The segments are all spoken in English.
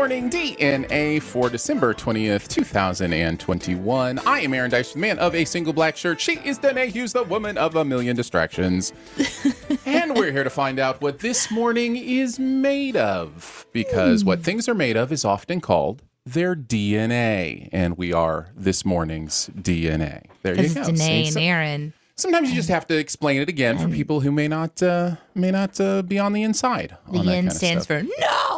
Morning! It's the morning DNA for December 20th, 2021. I am Aaron Dice, the man of a single black shirt. She is Danae Hughes, the woman of a million distractions. and we're here to find out what this morning is made of. Because what things are made of is often called their DNA. And we are this morning's DNA. There you go. Danae See, and so- Aaron. Sometimes you just have to explain it again for people who may not uh, may not uh, be on the inside. The N stands for no.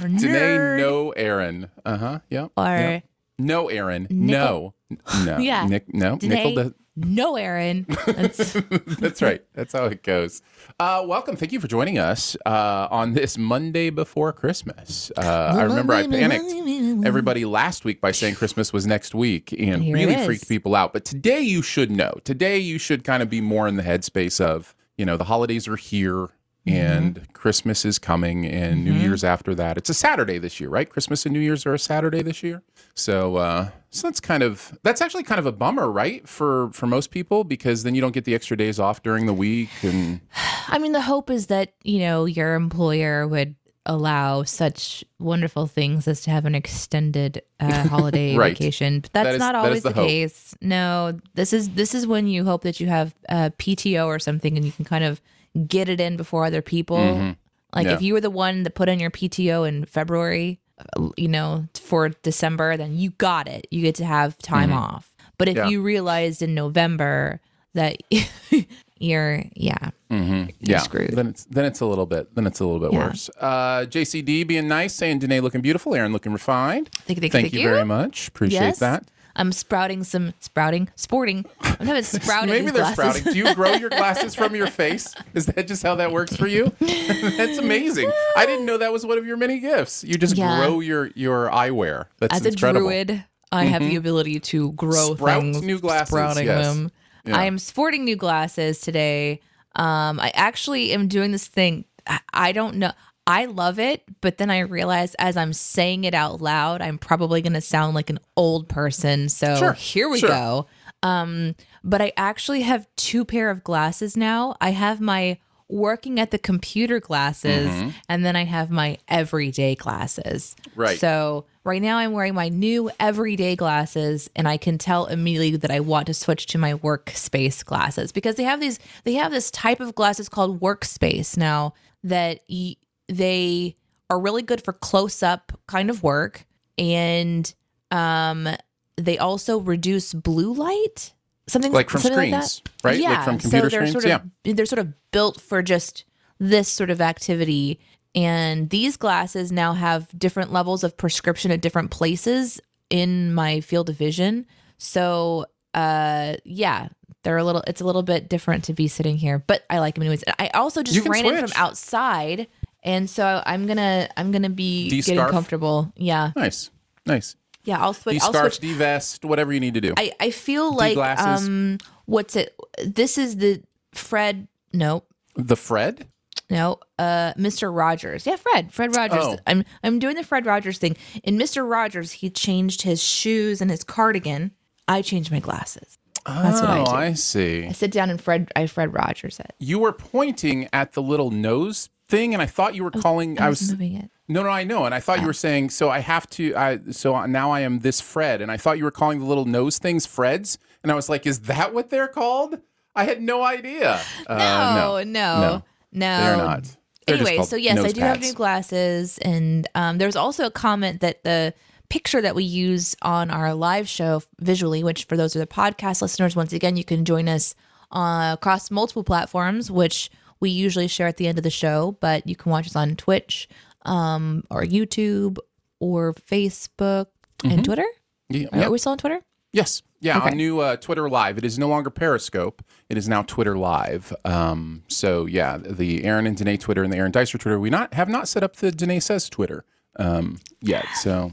Or Danae, no Aaron. Uh huh. Yep. Or. No Aaron. Nickel. No. No. Yeah. Nick, no. Danae, Nickel. does- no Aaron. That's, That's right. That's how it goes. Uh, welcome. Thank you for joining us uh, on this Monday before Christmas. Uh, I remember I panicked everybody last week by saying Christmas was next week and Here really freaked people out. But today you should know. Today you should kind of be more in the headspace of, you know, the holidays are here Mm-hmm. and Christmas is coming and New Year's after that. It's a Saturday this year, right? Christmas and New Year's are a Saturday this year. So uh so that's kind of that's actually kind of a bummer, right? For for most people because then you don't get the extra days off during the week and I mean, the hope is that you know your employer would allow such wonderful things as to have an extended uh, holiday Right. vacation. But that's That is- not that always the the, case. No, this is this is when you hope that you have uh, PTO or something, and you can kind of get it in before other people. Like Mm-hmm. Yeah. if you were the one that put in your PTO in February, uh, you know, for December, then you got it. You get to have time off. But if Mm-hmm. Yeah. you realized in November that you're, yeah, yeah, screwed. then it's then it's a little bit then it's a little bit Yeah. worse. Uh JCD being nice, saying Danae looking beautiful, Aaron looking refined. Thank you, thank Thank thank you you. very much. Appreciate Yes. that. I'm sprouting some sprouting, sporting. I'm having sprouting. Maybe they're glasses. sprouting. Do you grow your glasses from your face? Is that just how that works for you? That's amazing. I didn't know that was one of your many gifts. You just Yeah. grow your your eyewear. That's incredible. As a druid, I have the ability to grow Sprout things, new glasses, sprouting yes. them. Yeah. I am sporting new glasses today. Um, I actually am doing this thing. I, I don't know. I love it, but then I realize as I'm saying it out loud, I'm probably going to sound like an old person. So Sure, here we sure. go. Um, but I actually have two pair of glasses now. I have my working at the computer glasses, and then I have my everyday glasses. Mm-hmm. Right. So right now I'm wearing my new everyday glasses, and I can tell immediately that I want to switch to my workspace glasses because they have these. They have this type of glasses called workspace now that y- they are really good for close up kind of work, and um, they also reduce blue light. Something Like from something that. screens, right? Like Yeah, from computer so they're screens? Sort of, They're sort of built for just this sort of activity. And these glasses now have different levels of prescription at different places in my field of vision. So, uh, yeah, they're a little. It's a little bit different to be sitting here, but I like them anyways. I also just ran in from outside, and so I'm gonna I'm gonna be getting De-scarf? comfortable. Yeah, Nice. Nice. yeah. I'll switch. I'll De-scarf, switch de-vest, whatever you need to do. I, I feel like um what's it this is the Fred no the Fred? no uh Mr. Rogers. Yeah, Fred. Fred Rogers. Oh. I'm I'm doing the Fred Rogers thing. In Mr. Rogers, he changed his shoes and his cardigan. I changed my glasses. That's what I oh, do. I see. I sit down and Fred I Fred Rogers it. You were pointing at the little nose thing, and I thought you were calling. I I was was moving it. no, no, I know, and I thought you were saying. So I have to. I so now I am this Fred, and I thought you were calling the little nose things Freds, and I was like, is that what they're called? I had no idea. Uh, No, no, no, no. they're not. They're anyway, so yes, I do have new glasses, and um, there's also a comment that the picture that we use on our live show visually, which for those of the podcast listeners, once again, you can join us uh, across multiple platforms, which we usually share at the end of the show, but you can watch us on Twitch um, or YouTube or Facebook and Twitter. Yeah, Are yep. we still on Twitter? Yes. Yeah, Okay. on new uh, Twitter Live. It is no longer Periscope. It is now Twitter Live. Um, so yeah, the Aaron and Danae Twitter and the Aaron Dicer Twitter. We not have not set up the Danae Says Twitter um, yet. So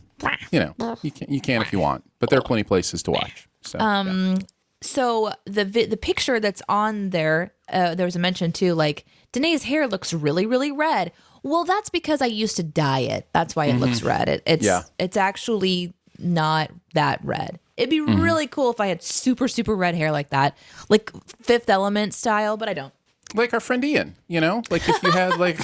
you know you can you can if you want, but there are plenty of places to watch. So yeah. So the vi- the picture that's on there, uh, there was a mention too, like Danae's hair looks really really red. Well, that's because I used to dye it. That's why it looks red. It, it's Yeah. it's actually not that red. It'd be Mm-hmm. really cool if I had super super red hair like that, like Fifth Element style, but I don't. Like our friend Ian, you know, like if you had like,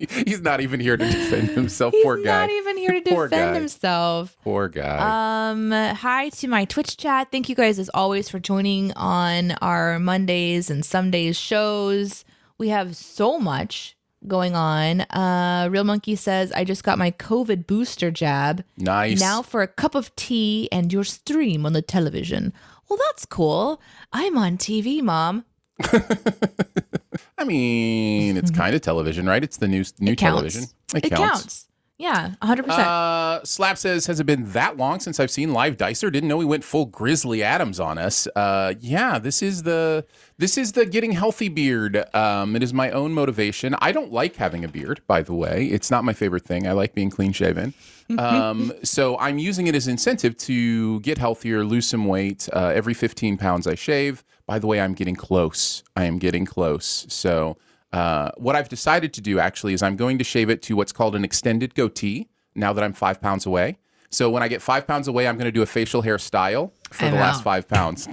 he's not even here to defend himself. He's Poor guy. not even here to Poor defend guy. himself. Poor guy. Um, hi to my Twitch chat. Thank you guys as always for joining on our Mondays and Sundays shows. We have so much going on. Uh, Real Monkey says, I just got my COVID booster jab. nice. Now for a cup of tea and your stream on the television. Well, that's cool. I'm on TV, mom. I mean, it's kind of television, right? It's the new new It counts. television. It, counts. Yeah, 100%. Uh, Slab says, has it been that long since I've seen live Dicer? Didn't know we went full Grizzly Adams on us. Uh, yeah, this is the this is the getting healthy beard. Um, it is my own motivation. I don't like having a beard, by the way. It's not my favorite thing. I like being clean shaven. Um, so I'm using it as incentive to get healthier, lose some weight. Uh, every 15 pounds I shave. By the way, I'm getting close. I am getting close. So uh, what I've decided to do actually is I'm going to shave it to what's called an extended goatee now that I'm five pounds away. So when I get five pounds away, I'm going to do a facial hairstyle for I'm the last five pounds.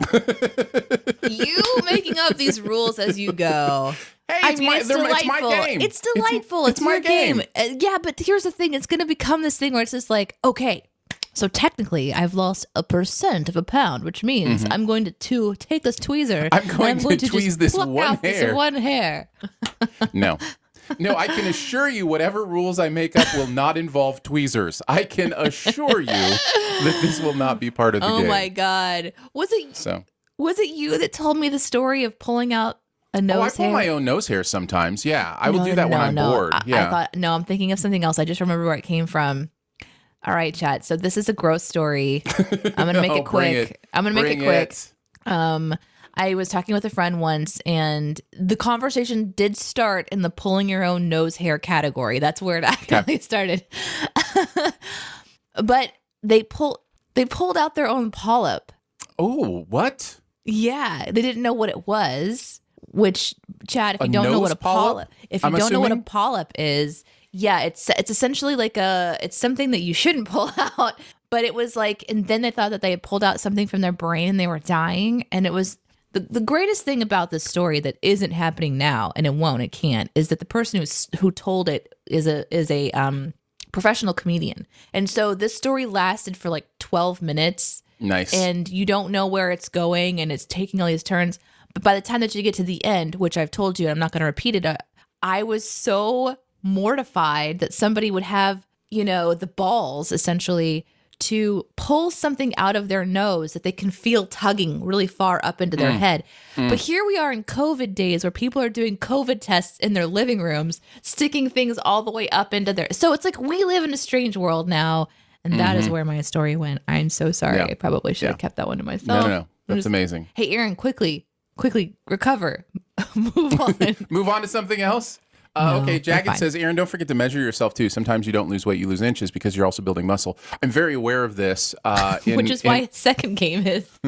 you making up these rules as you go. Hey, I it's mean, my- it's they're my- delightful. it's my game. It's It's- delightful. it's It's, my your game. game. Uh, yeah, but here's the thing: it's going to become this thing where it's just like, okay, so technically, I've lost a percent of a pound, which means I'm going to, to take this tweezer. Mm-hmm. I'm and going to just tweeze this one. This one hair. no. No, I can assure you, whatever rules I make up will not involve tweezers. I can assure you that this will not be part of the Oh game. Oh my god! Was it So, was it you that told me the story of pulling out a nose oh, I pull hair? my own nose hair sometimes. Yeah, I will No, do no, that when no, I'm no. bored. I, yeah. I thought no, I'm thinking of something else. I just remember where it came from. All right, chat. So this is a gross story. I'm gonna make No, it quick. it. I'm gonna make Bring it quick. it. Um, I was talking with a friend once, and the conversation did start in the pulling your own nose hair category. That's where it actually started. but they pull they pulled out their own polyp. Oh, what? Yeah, they didn't know what it was. Which, Chad, if A you don't know what a polyp? polyp, if you I'm don't know what a polyp is, yeah, it's it's essentially like a it's something that you shouldn't pull out. But it was like, and then they thought that they had pulled out something from their brain and they were dying. And it was the the greatest thing about this story that isn't happening now, and it won't, it can't, is that the person who's who told it is a is a um professional comedian, and so this story lasted for like twelve minutes Nice. and you don't know where it's going and it's taking all these turns. But by the time that you get to the end, which I've told you, and I'm not going to repeat it, uh, I was so mortified that somebody would have, you know, the balls essentially to pull something out of their nose that they can feel tugging really far up into their mm. head. Mm. But here we are in COVID days where people are doing COVID tests in their living rooms, sticking things all the way up into their. So it's like we live in a strange world now. And that is mm-hmm. where my story went. I'm so sorry. Yeah. I probably should have kept that one to myself. no, no, no. That's just- amazing. Hey, Aaron, quickly, quickly recover. Move on. Move on to something else. Uh, No, okay, Jagged says, Aaron, don't forget to measure yourself too. Sometimes you don't lose weight, you lose inches because you're also building muscle. I'm very aware of this. Uh, in- Which is in- why his second game is.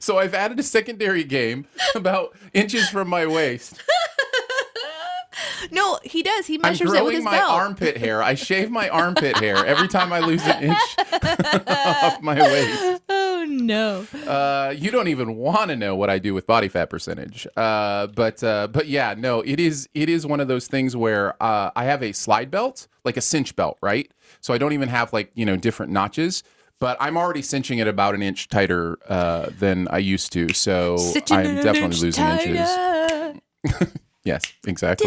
So I've added a secondary game about inches from my waist. No, he does. He measures it with growing his my belt. armpit hair. I shave my armpit hair every time I lose an inch off my waist. Oh no. Uh, you don't even want to know what I do with body fat percentage. Uh, but uh, but yeah, no, it is it is one of those things where uh, I have a slide belt, like a cinch belt, right? So I don't even have like you know different notches. But I'm already cinching it about an inch tighter uh, than I used to, so I'm definitely losing inches. Yes, exactly.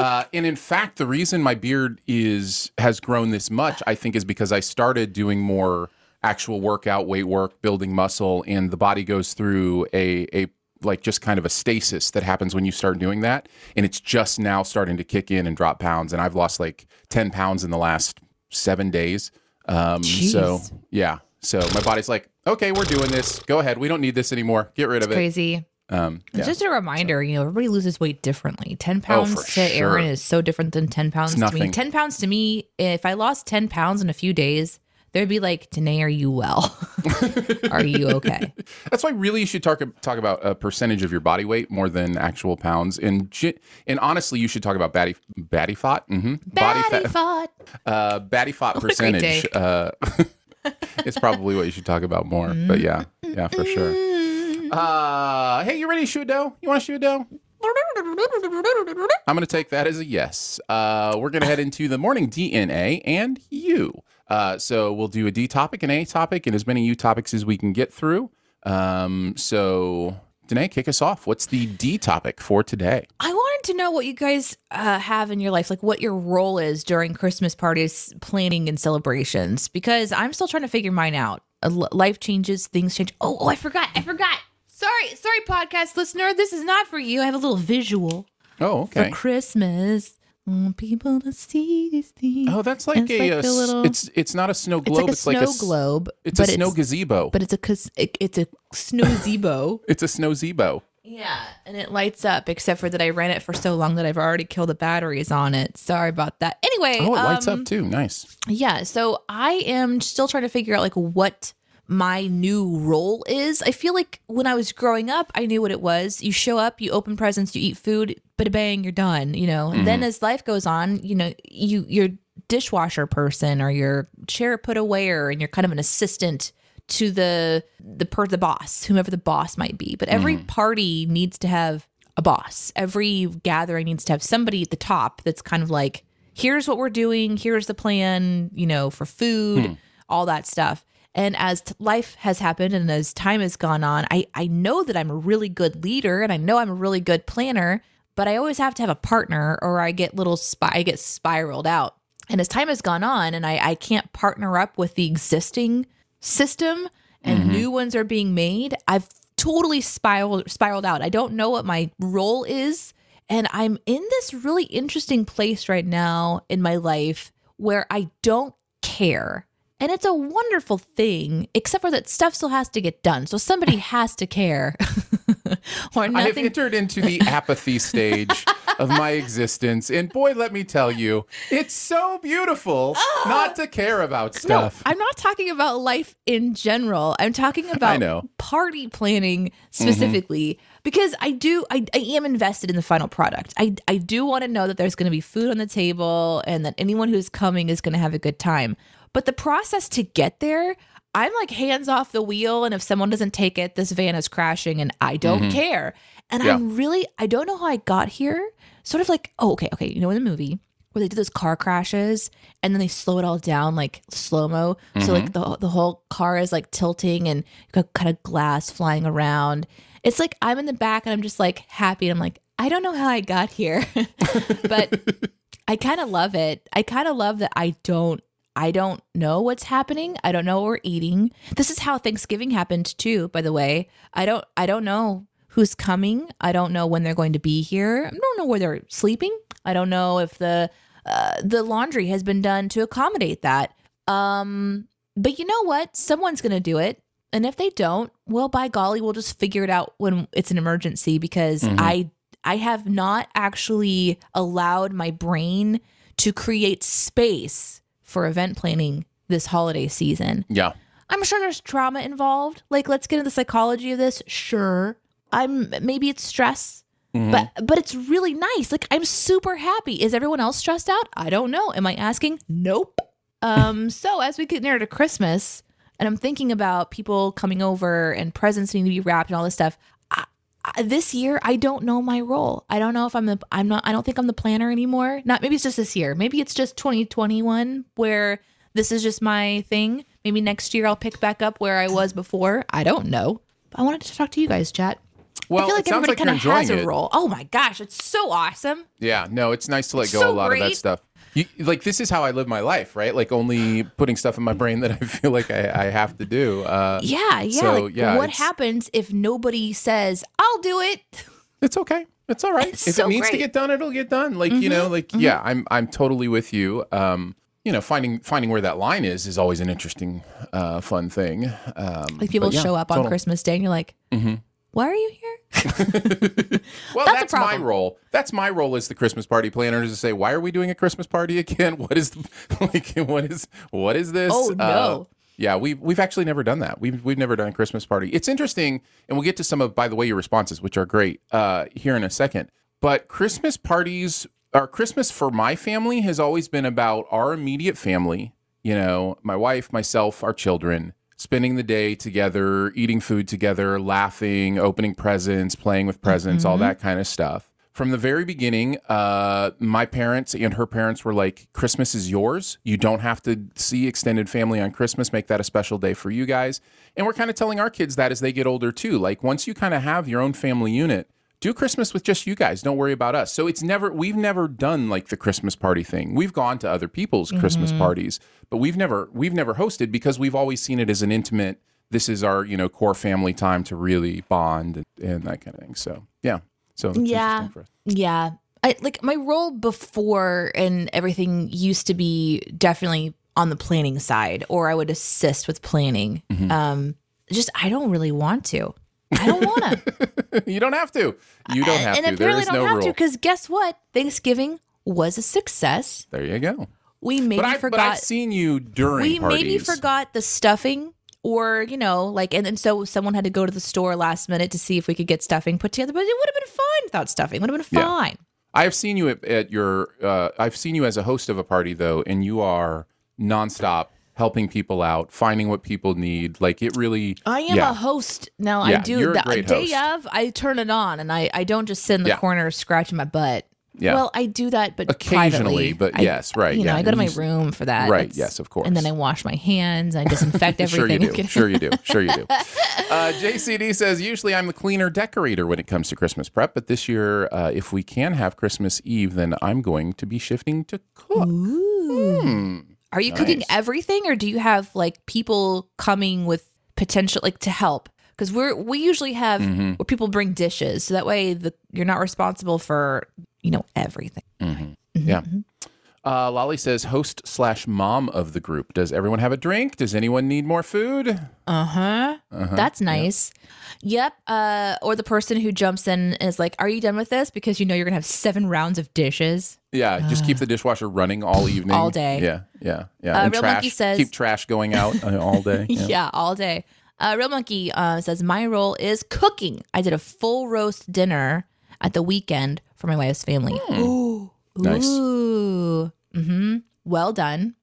Uh, and in fact, the reason my beard is has grown this much, I think, is because I started doing more actual workout, weight work, building muscle, and the body goes through a a like just kind of a stasis that happens when you start doing that, and it's just now starting to kick in and drop pounds. And I've lost like ten pounds in the last seven days. Um, so yeah, so my body's like, okay, we're doing this. Go ahead. We don't need this anymore. Get rid of it. Crazy. Um, It's yeah. just a reminder, you know, everybody loses weight differently. 10 pounds for to Aaron is so different than 10 pounds to me. 10 pounds to me, if I lost 10 pounds in a few days, there'd be like, Danae, are you well? are you okay? That's why really you should talk talk about a percentage of your body weight more than actual pounds. And and honestly, you should talk about body body fat. Mm-hmm. Body fat. fought. Uh, body fat percentage. Uh, it's probably what you should talk about more. But yeah, yeah, for sure. Uh, hey, you ready to shoot a? You want to shoot a? I'm going to take that as a yes. Uh, we're going to head into the morning DNA and you. Uh, so we'll do a D topic, an A topic, and as many U topics as we can get through. Um, so, Danae, kick us off. What's the D topic for today? I wanted to know what you guys uh, have in your life, like what your role is during Christmas parties, planning, and celebrations, because I'm still trying to figure mine out. Uh, life changes, things change. Oh, oh, I forgot. I forgot. Sorry, sorry, podcast listener. This is not for you. I have a little visual Oh, okay. for. Christmas. Want people to see these things. Oh, that's like It's a, like a little- it's it's not a snow globe. it's like a it's snow like a globe. It's a snow gazebo. but it's a cause it, it's a snow zebo. it's a snow zebo. Yeah, and it lights up. Except for that, I ran it for so long that I've already killed the batteries on it. Sorry about that. Anyway, Oh, it lights um, up too. Nice. Yeah, so I am still trying to figure out like what my new role is. I feel like when I was growing up, I knew what it was. You show up, you open presents, you eat food, bada bang, you're done. You know. And then mm-hmm. as life goes on, you know, you you're dishwasher person or your chair put awayer, and you're kind of an assistant to the the per the boss, whomever the boss might be. But every mm-hmm. party needs to have a boss. Every gathering needs to have somebody at the top that's kind of like, here's what we're doing, here's the plan, you know, for food, hmm. all that stuff. And as t- life has happened and as time has gone on, I, I know that I'm a really good leader and I know I'm a really good planner, but I always have to have a partner or I get little spy I get spiraled out. And as time has gone on and I, I can't partner up with the existing system and mm-hmm. new ones are being made, I've totally spiraled spiraled out. I don't know what my role is. And I'm in this really interesting place right now in my life where I don't care. And it's a wonderful thing, except for that stuff still has to get done. So somebody has to care. or I have entered into the apathy stage of my existence, and boy, let me tell you, it's so beautiful oh. not to care about no, stuff. I'm not talking about life in general. I'm talking about party planning mm-hmm. specifically because I do I, I am invested in the final product. I I do want to know that there's going to be food on the table and that anyone who's coming is going to have a good time. But the process to get there, I'm like hands off the wheel and if someone doesn't take it, this van is crashing and I don't mm-hmm. care. And Yeah. I'm really I don't know how I got here. Sort of like, oh okay, okay, you know in the movie where they do those car crashes and then they slow it all down like slow mo. So like mm-hmm. the the whole car is like tilting and got kind of glass flying around. It's like I'm in the back and I'm just like happy. And I'm like, I don't know how I got here, but I kind of love it. I kind of love that I don't I don't know what's happening. I don't know what we're eating. This is how Thanksgiving happened too, by the way. I don't I don't know who's coming. I don't know when they're going to be here. I don't know where they're sleeping. I don't know if the uh, the laundry has been done to accommodate that. Um but you know what? Someone's going to do it. And if they don't, well by golly, we'll just figure it out when it's an emergency because Mhm. I I have not actually allowed my brain to create space for event planning this holiday season. Yeah. I'm sure there's trauma involved. Like, let's get into the psychology of this. Sure. I'm maybe it's stress, Mhm. but but it's really nice. Like, I'm super happy. Is everyone else stressed out? I don't know. Am I asking? Nope. Um, so as we get nearer to Christmas, and I'm thinking about people coming over and presents needing to be wrapped and all this stuff. This year, I don't know my role. I don't know if I'm the. I'm not. I don't think I'm the planner anymore. Not maybe it's just this year. Maybe it's just 2021 where this is just my thing. Maybe next year I'll pick back up where I was before. I don't know. But I wanted to talk to you guys, chat. Well, I feel it like sounds everybody like kind of has a it. role. Oh my gosh, it's so awesome. Yeah, no, it's nice to let go so a lot of that stuff. You, like this is how I live my life, right? Like only putting stuff in my brain that I feel like I, I have to do. Uh, Yeah, yeah. So, like, yeah, what happens if nobody says, "I'll do it"? It's okay. It's all right. It's if so it needs to great. Mm-hmm, get done, it'll get done. Like you know, like yeah, I'm I'm totally with you. Um, you know, finding finding where that line is is always an interesting, uh, fun thing. Um, Like people yeah, show up on total. Mm-hmm. Christmas Day, and you're like, "Why are you here?" Well, That's that's, my role. That's my role as the Christmas party planner is to say, why are we doing a Christmas party again? What is like what is what is this? Oh, no. Uh, yeah, we've we've actually never done that. We've we've never done a Christmas party. It's interesting, and we'll get to some of by the way your responses, which are great, uh, here in a second. But Christmas parties, our Christmas for my family has always been about our immediate family. You know, my wife, myself, our children, spending the day together, eating food together, laughing, opening presents, playing with presents, all that kind of stuff. From the very beginning, uh, my parents and her parents were like, Christmas is yours. You don't have to see extended family on Christmas. Make that a special day for you guys. And we're kind of telling our kids that as they get older too. Like, once you kind of have your own family unit, do Christmas with just you guys. Don't worry about us. So it's never, we've never done like the Christmas party thing. We've gone to other people's Christmas parties, but we've never, we've never hosted because we've always seen it as an intimate, this is our, you know, core family time to really bond and, and that kind of thing. So, yeah. So, Yeah. interesting for us. Yeah. I like my role before and everything used to be definitely on the planning side or I would assist with planning. Mm-hmm. Um just I don't really want to. I don't want to. you don't have to. You don't have and to. There apparently is don't no have rule. to cuz guess what? Thanksgiving was a success. there you go. We maybe But, I, forgot but I've seen you during we parties. maybe forgot the stuffing or you know like and, and so someone had to go to the store last minute to see if we could get stuffing put together but it would have been fine without stuffing would have been Yeah. fine I have seen you at, at your. Uh, I've seen you as a host of a party though, and you are nonstop helping people out, finding what people need. Like it really. I am yeah. a host now. Yeah, I do you're a the great day host. of. I turn it on, and I I don't just sit in the Yeah. corner scratching my butt. Yeah. Well, I do that, but Occasionally, privately. but I- yes, right, You know, yeah, I go to my room for that. Right, yes, of course. And then I wash my hands. I disinfect Sure you everything. do. Sure you do. Sure you do. Uh, JCD says usually I'm the cleaner decorator when it comes to Christmas prep, but this year, uh, if we can have Christmas Eve, then I'm going to be shifting to cook. Ooh. Are you cooking everything, or do you have like people coming with potential like to help? Because we're we usually have Mm-hmm. where people bring dishes, so that way the you're not responsible for you know everything. Mm-hmm. Mm-hmm, yeah. Mm-hmm. Uh, Lolly says host slash mom of the group. Does everyone have a drink? Does anyone need more food? Uh huh. Uh-huh. That's nice. Yep. Uh, or the person who jumps in is like, "Are you done with this?" Because you know you're gonna have seven rounds of dishes. Yeah, just keep the dishwasher running all evening, All day. Yeah, yeah, yeah. Uh, and Real trash, Monkey says- keep trash going out uh, all day. Yeah, Yeah. all day. Uh, Real Monkey uh, says my role is cooking. I did a full roast dinner at the weekend for my wife's family. Ooh, Hmm. Nice. Ooh. Mm-hmm. Well done.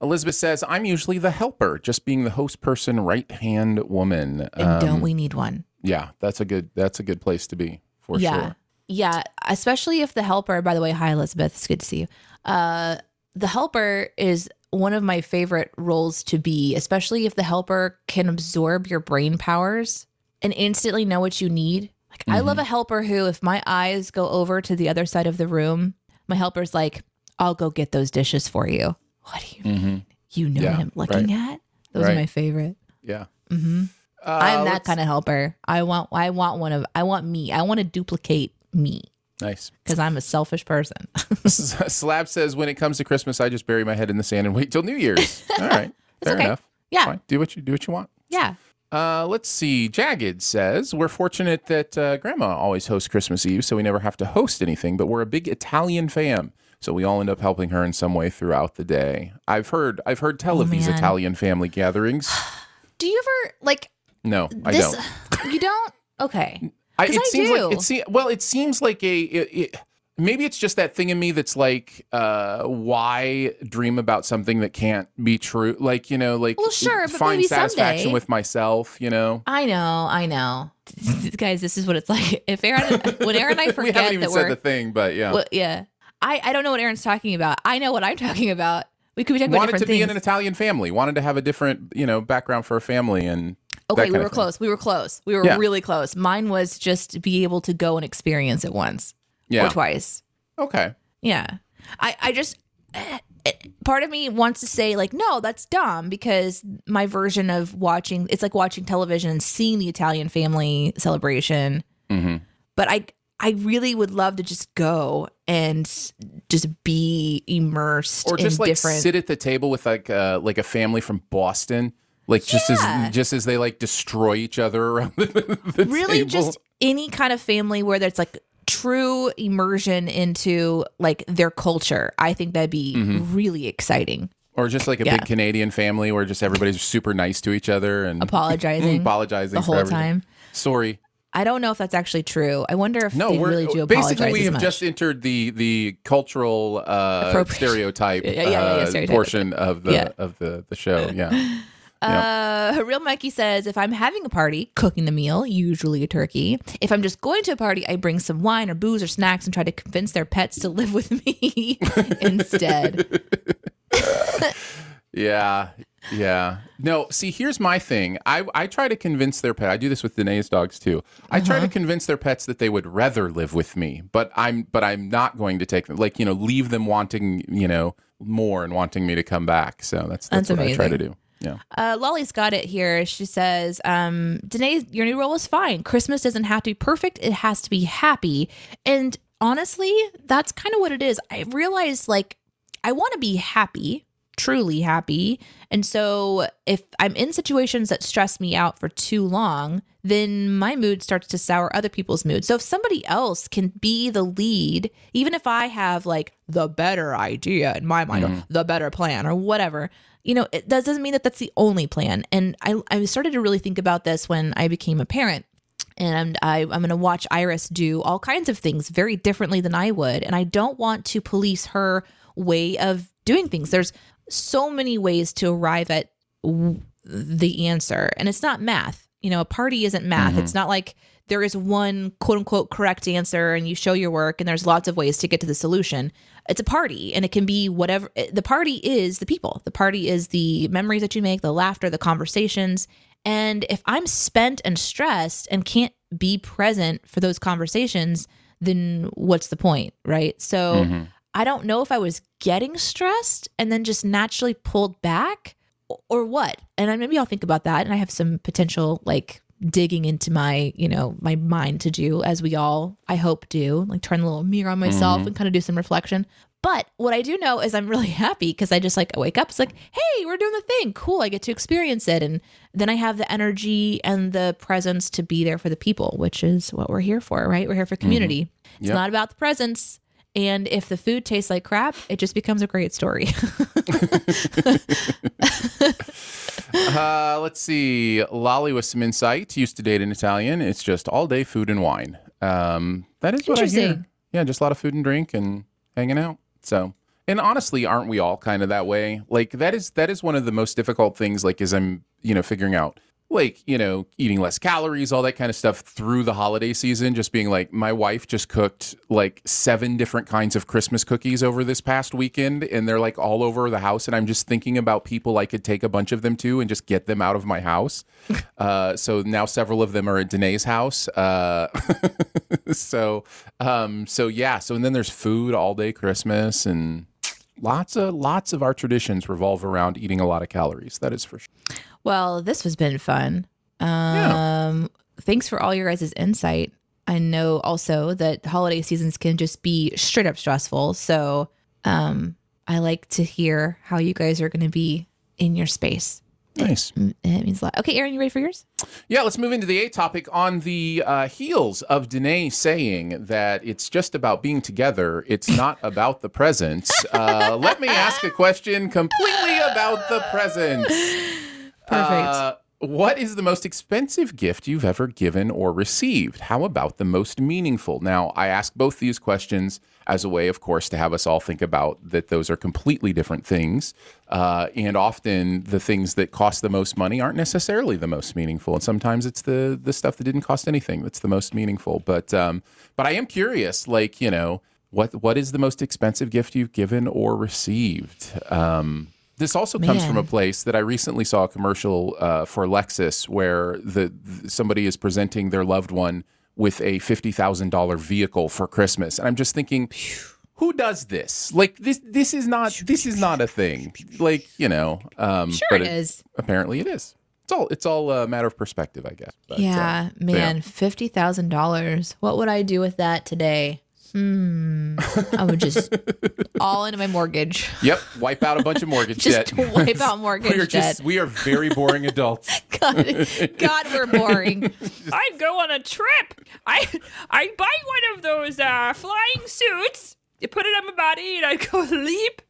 Elizabeth says I'm usually the helper, just being the host person, right hand woman. And Um, don't we need one? Yeah, that's a good. That's a good place to be for yeah. sure. Yeah. Especially if the helper, by the way, hi, Elizabeth. It's good to see you. Uh, the helper is one of my favorite roles to be, especially if the helper can absorb your brain powers and instantly know what you need. Like, I Mm-hmm. love a helper who, if my eyes go over to the other side of the room, my helper's like, I'll go get those dishes for you. What do you mean? You know Mm-hmm. Yeah, what I'm looking at? Those Right. are my favorite. Yeah. hmm Uh, I'm that kind of helper. I want, I want one of, I want me. I want to duplicate me Nice. because I'm a selfish person. Slab says when it comes to Christmas, I just bury my head in the sand and wait till New Year's. All right, fair okay. enough. Yeah. Fine. Do what you do what you want. yeah. Uh, let's see. Jagged says we're fortunate that uh, Grandma always hosts Christmas Eve, so we never have to host anything. But we're a big Italian fam, so we all end up helping her in some way throughout the day. I've heard I've heard tell of these. Italian family gatherings. Do you ever like No, I this? don't. You don't? Okay. I, it I seems do. like it se- well, it seems like a it, it, maybe it's just that thing in me that's like, uh, why dream about something that can't be true? Like you know, like Well, sure, but find maybe satisfaction someday. with myself. You know, I know. I know. Guys, this is what it's like. If Aaron, when Aaron and I we forget haven't even that said we're, the thing, but yeah, well, yeah, I I don't know what Aaron's talking about. I know what I'm talking about. We could be talking about wanted to different be things. in an Italian family, wanted to have a different you know background for a family, and Okay, we were close. We were close. We were Yeah. really close. Mine was just to be able to go and experience it once Yeah. or twice. Okay. Yeah. I, I just, eh, eh, part of me wants to say, like, no, that's dumb because my version of watching, it's like watching television and seeing the Italian family celebration. hmm But I, I really would love to just go and just be immersed Or just like different. sit at the table with like uh, like a family from Boston, like just Yeah. as just as they like destroy each other around the, the really table. just any kind of family where there's like true immersion into like their culture. I think that'd be Mm-hmm. really exciting. or just like a Yeah. big Canadian family where just everybody's super nice to each other and Apologizing apologizing the whole everything. time. Sorry. I don't know if that's actually true. I wonder if No, they we're really do apologize basically we have much. just entered the the cultural uh, stereotype, Yeah, yeah, yeah, uh, stereotype. portion of the of the the show. Yeah. Uh, Real Mikey says, if I'm having a party, cooking the meal, usually a turkey. If I'm just going to a party, I bring some wine or booze or snacks and try to convince their pets to live with me instead. Yeah. Yeah. No, see, here's my thing. I, I try to convince their pet. I do this with Danae's dogs too. I try Uh-huh. to convince their pets that they would rather live with me, but I'm but I'm not going to take them like, you know, leave them wanting, you know, more and wanting me to come back. So that's that's, That's what I try to do. Yeah. Uh, Lolly's got it here. She says, um, Danae, your new role is fine. Christmas doesn't have to be perfect, it has to be happy. And honestly, that's kind of what it is. I realize, like, I want to be happy, truly happy. And so if I'm in situations that stress me out for too long, then my mood starts to sour other people's mood. So if somebody else can be the lead, even if I have like the better idea in my mind, or mm-hmm. the better plan, or whatever, you know, it that doesn't mean that that's the only plan. And I, I started to really think about this when I became a parent. And I, I'm going to watch Iris do all kinds of things very differently than I would. And I don't want to police her way of doing things. There's so many ways to arrive at w- the answer. And it's not math. You know, a party isn't math. It's mm-hmm. not like there is one quote unquote correct answer and you show your work and there's lots of ways to get to the solution. It's a party and it can be whatever. Eh, the party is the people, the party is the memories that you make, the laughter, the conversations. And if I'm spent and stressed and can't be present for those conversations, then what's the point? Right. So mm-hmm. I don't know if I was getting stressed and then just naturally pulled back or what. And I- maybe I'll think about that. And I have some potential like digging into my, you know, my mind to do as we all, I hope, do like turn the little mirror on myself mm-hmm. and kind of do some reflection. But what I do know is I'm really happy because I just like I wake up. It's like, hey, we're doing the thing. Cool. I get to experience it. And then I have the energy and the presence to be there for the people, which is what we're here for, right? We're here for mm-hmm. community. It's Yep. not about the presence. And if the food tastes like crap, it just becomes a great story. Uh, let's see. Lolly with some insight. Used to date an Italian. It's just all day food and wine. Um, that is what I hear. Yeah, just a lot of food and drink and hanging out. So, and honestly, aren't we all kind of that way? Like that is that is one of the most difficult things. Like as I'm you know figuring out like you know eating less calories all that kind of stuff through the holiday season just being like my wife just cooked like seven different kinds of christmas cookies over this past weekend and they're like all over the house and i'm just thinking about people i could take a bunch of them to and just get them out of my house. Uh, so now several of them are at danae's house uh, so um, so yeah so and then there's food all day christmas and lots of lots of our traditions revolve around eating a lot of calories that is for sure well, this has been fun. Um, Thanks for all your guys' insight. I know also that holiday seasons can just be straight up stressful. So um, I like to hear how you guys are going to be in your space. nice Mm, It means a lot. Okay, Aaron, you ready for yours? Yeah, let's move into the A topic on the uh, heels of Danae saying that it's just about being together. It's not about the presents. Uh, let me ask a question completely about the presents. Perfect. Uh, what is the most expensive gift you've ever given or received? How about the most meaningful? Now, I ask both these questions as a way, of course, to have us all think about that those are completely different things. Uh, and often the things that cost the most money aren't necessarily the most meaningful. And sometimes it's the the stuff that didn't cost anything that's the most meaningful. But um, but I am curious, like, you know, what what is the most expensive gift you've given or received? Um, This also comes from a place that I recently saw a commercial uh, for Lexus where the, th- somebody is presenting their loved one with a fifty thousand dollar vehicle for Christmas, and I'm just thinking, who does this? Like this, this is not this is not a thing. Like you know, um, Sure but it is. Apparently, it is. It's all it's all a matter of perspective, I guess. But, uh, yeah, man, fifty thousand dollars. What would I do with that today? Hmm. I would just all into my mortgage. Yep, wipe out a bunch of mortgage Just debt. wipe out mortgage we are just debt. we are very boring adults. God, God, we're boring. I'd go on a trip. I I buy one of those uh, flying suits. You put it on my body, and I go leap.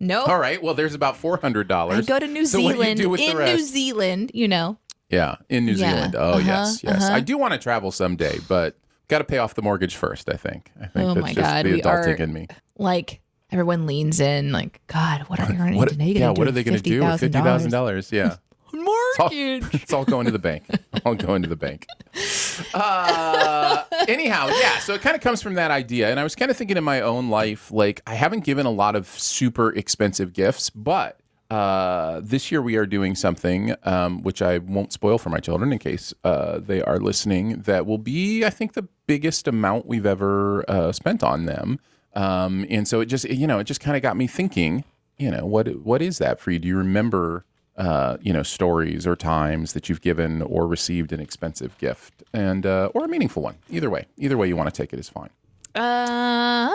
No, All right, well, there's about four hundred dollars. I go to New So what do you Zealand. do with the in New? Zealand, you know. Yeah, in New Yeah, Zealand. Oh uh-huh, yes, yes. uh-huh. I do want to travel someday, but got to pay off the mortgage first. I think. I think Oh that's my just God, the we adulting are- in me. Like everyone leans in, like, God, what are What? and Danae gonna Yeah, what are they going to do with fifty thousand dollars? Yeah, it's all, Mortgage. it's all going to the bank. All going to the bank. Uh, anyhow, yeah. So it kind of comes from that idea, and I was kind of thinking in my own life, like I haven't given a lot of super expensive gifts, but uh, this year we are doing something um, which I won't spoil for my children in case uh, they are listening. That will be, I think, the biggest amount we've ever uh, spent on them. Um, and so it just, you know, it just kind of got me thinking. You know, what what is that for you? Do you remember? uh, you know, stories or times that you've given or received an expensive gift, and uh, or a meaningful one. Either way, either way you want to take it is fine. Um,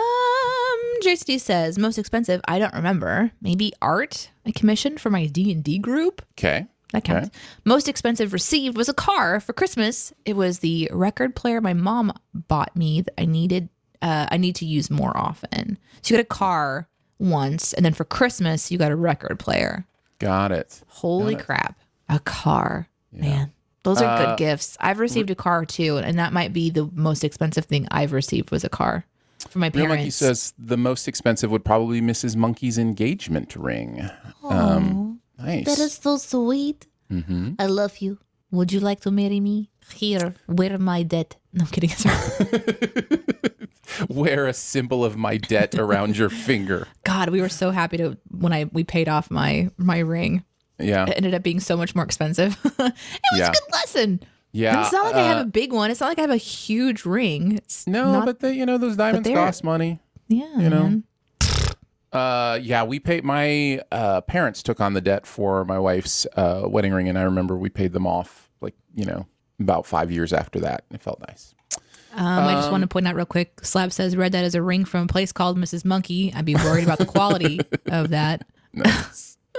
JCD says most expensive. I don't remember. Maybe art I commissioned for my D and D group. Okay. That counts. Most expensive received was a car for Christmas. It was the record player my mom bought me that I needed. Uh, I need to use more often. So you got a car once, and then for Christmas you got a record player. Got it. Holy crap, a car, man! Those are Uh, good gifts. I've received a car too, and that might be the most expensive thing I've received was a car from my Real. Monkey says the most expensive would probably be Mrs. Monkey's engagement ring. Um, nice. That is so sweet. Mm-hmm. I love you. Would you like to marry me? Here, wear my debt. No, I'm kidding. Wear a symbol of my debt around your finger. God, we were so happy to when I we paid off my my ring. Yeah. It ended up being so much more expensive. it was Yeah. a good lesson. Yeah. It's not like I have uh, a big one. It's not like I have a huge ring. It's No, not, but the, you know those diamonds cost money. yeah, you know. Uh, yeah, we paid. My uh, parents took on the debt for my wife's uh, wedding ring, and I remember we paid them off like you know about five years after that. It felt nice. Um, I just want to point out real quick. Slab says read that as a ring from a place called Mrs. Monkey. I'd be worried about the quality of that. Nice.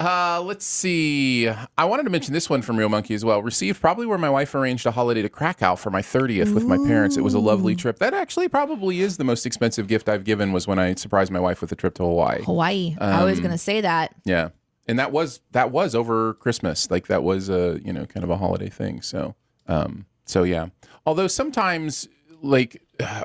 Uh, let's see. I wanted to mention this one from Real Monkey as well. Received probably where my wife arranged a holiday to Krakow for my 30th with my parents. It was a lovely trip. That actually probably is the most expensive gift I've given was when I surprised my wife with a trip to Hawaii. Hawaii. I was Um, gonna say that. Yeah. And that was that was over Christmas. Like that was a, you know, kind of a holiday thing. So um so yeah. Although sometimes like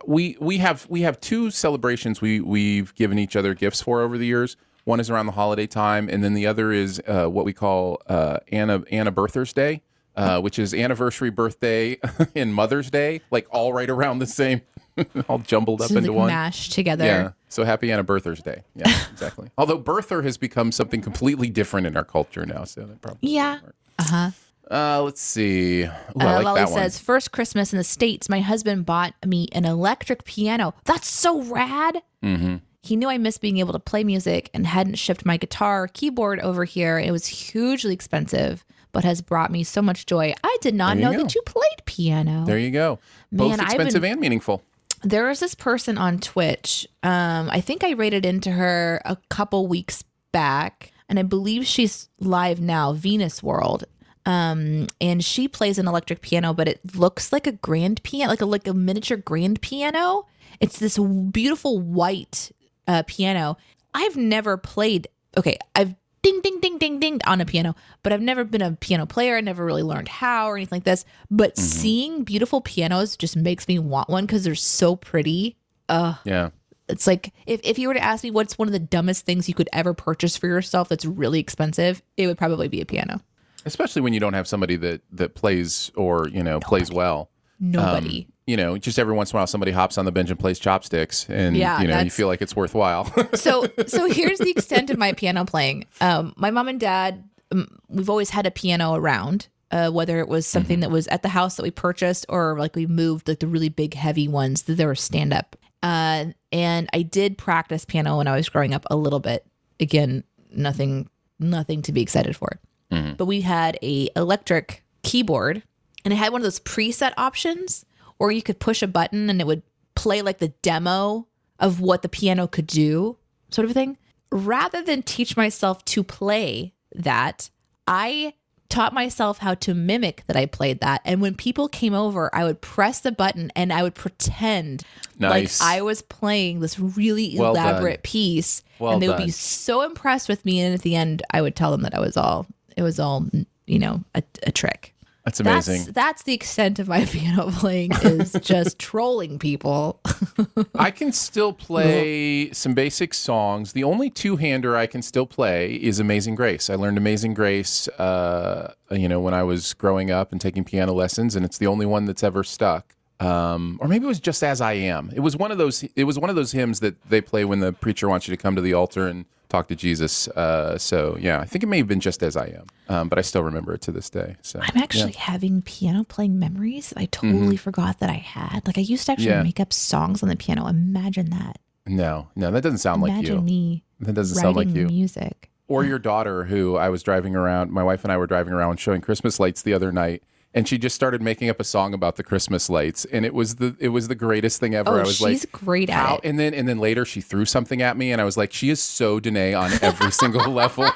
we we have we have two celebrations we we've given each other gifts for over the years. One is around the holiday time and then the other is uh, what we call uh Anna Anna Birthers Day. Uh, which is anniversary, birthday, and Mother's Day, like all right around the same, all jumbled up Just into like one. mashed together. Yeah. So happy Anna Birthers Day. Yeah, exactly. Although birther has become something completely different in our culture now, so that probably. Yeah. Uh huh. Uh, let's see. Ooh, I Uh, like Lolly that one. says, first Christmas in the States, my husband bought me an electric piano. That's so rad. mm-hmm. He knew I missed being able to play music and hadn't shipped my guitar keyboard over here. It was hugely expensive, but has brought me so much joy. I did not know go. that you played piano. There you go. Both Man, I've expensive been- and meaningful. there was this person on Twitch. Um, I think I raided into her a couple weeks back, and I believe she's live now, Venus World. Um, and she plays an electric piano, but it looks like a grand piano, like a like a miniature grand piano. It's this beautiful white uh, piano. I've never played. Okay, I've ding ding ding ding ding on a piano, but I've never been a piano player. I never really learned how or anything like this. But seeing beautiful pianos just makes me want one because they're so pretty. Uh, Yeah. it's like if, if you were to ask me what's one of the dumbest things you could ever purchase for yourself that's really expensive, it would probably be a piano. Especially when you don't have somebody that that plays or you know plays well. Nobody. You know, just every once in a while somebody hops on the bench and plays chopsticks, and Yeah, you know, you feel like it's worthwhile. so so here's the extent of my piano playing. Um, my mom and dad, um, we've always had a piano around. Uh, whether it was something that was at the house that we purchased or like we moved like the really big heavy ones that they were stand up. Uh, and I did practice piano when I was growing up a little bit. Again, nothing nothing to be excited for. But we had a electric keyboard and it had one of those preset options or you could push a button and it would play like the demo of what the piano could do, sort of thing. Rather than teach myself to play that, I taught myself how to mimic that I played that. And when people came over, I would press the button and I would pretend Nice. like I was playing this really Well done. elaborate piece. Well and they would be so impressed with me. And at the end, I would tell them that I was all, it was all, you know, a, a trick. That's amazing. That's that's the extent of my piano playing is just trolling people. I can still play some basic songs. The only two hander I can still play is Amazing Grace. I learned Amazing Grace, uh, you know, when I was growing up and taking piano lessons, and it's the only one that's ever stuck. Um, or maybe it was just as I am. It was one of those. It was one of those hymns that they play when the preacher wants you to come to the altar and talk to Jesus. Uh, so yeah, I think it may have been just as I am, um, but I still remember it to this day. So I'm actually having piano playing memories that I totally forgot that I had. Like I used to actually Mm-hmm. Yeah. make up songs on the piano. Imagine that. no, no, that doesn't sound like you. Imagine me That doesn't sound like you. music. or your daughter who I was driving around, my wife and I were driving around showing Christmas lights the other night. And she just started making up a song about the Christmas lights, and it was the it was the greatest thing ever. Oh, I was she's like, great at how? it. And then and then later she threw something at me, and I was like, she is so Danae on every single level.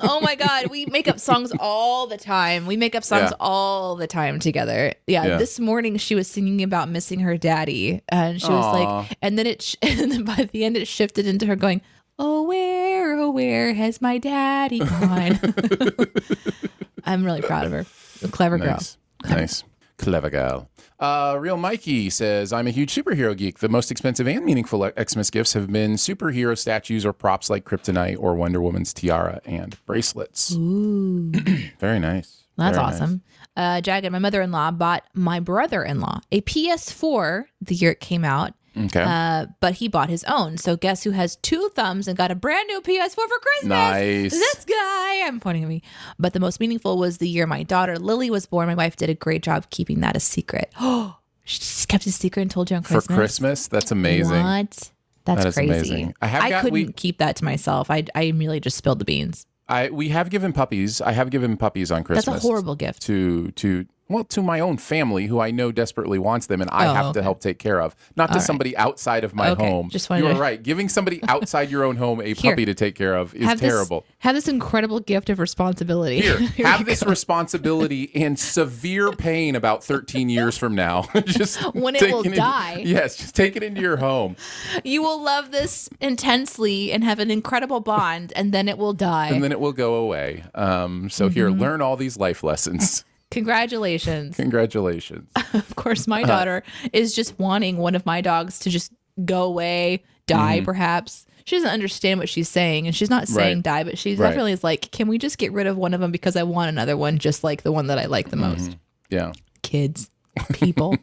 oh my god, we make up songs all the time. We make up songs Yeah. all the time together. Yeah, Yeah. this morning she was singing about missing her daddy, and she was like, and then it, sh- and then by the end it shifted into her going, "Oh where, oh where has my daddy gone?" I'm really proud of her. A clever girl. nice, nice, clever girl. Uh, Real Mikey says, "I'm a huge superhero geek. The most expensive and meaningful Xmas gifts have been superhero statues or props like Kryptonite or Wonder Woman's tiara and bracelets. Ooh, Very nice. that's Very nice. awesome. Uh, Jagged, my mother-in-law bought my brother-in-law a PS4 the year it came out. Okay. Uh, but he bought his own. So guess who has two thumbs and got a brand new PS4 for Christmas? Nice. This guy. I'm pointing at me. But the most meaningful was the year my daughter Lily was born. My wife did a great job keeping that a secret. Oh, she just kept it a secret and told you on Christmas. For Christmas. That's amazing. What? That's That crazy. amazing. I have got- couldn't we- keep that to myself. I I immediately just spilled the beans. I we have given puppies. I have given puppies on Christmas. That's a horrible gift. to to well to my own family who I know desperately wants them and I Oh, have okay. to help take care of. Not to All right. somebody outside of my Okay, home. just you are to- right. Giving somebody outside your own home a Here. puppy to take care of is Have this- terrible. have this incredible gift of responsibility. Here, Here have this go. responsibility and severe pain about 13 years from now. just When it will into- die. yes, just take it into your home. You will love this intensely and have an incredible bond, and then it will die. And then it will go away. Um, so here, Mm-hmm. learn all these life lessons. Congratulations. Congratulations. of course, my daughter is just wanting one of my dogs to just go away, die, Mm-hmm. perhaps. She doesn't understand what she's saying, and she's not saying Right. die, but she Right. definitely is like, "Can we just get rid of one of them because I want another one, just like the one that I like the Mm-hmm. most?" Yeah. Kids, people.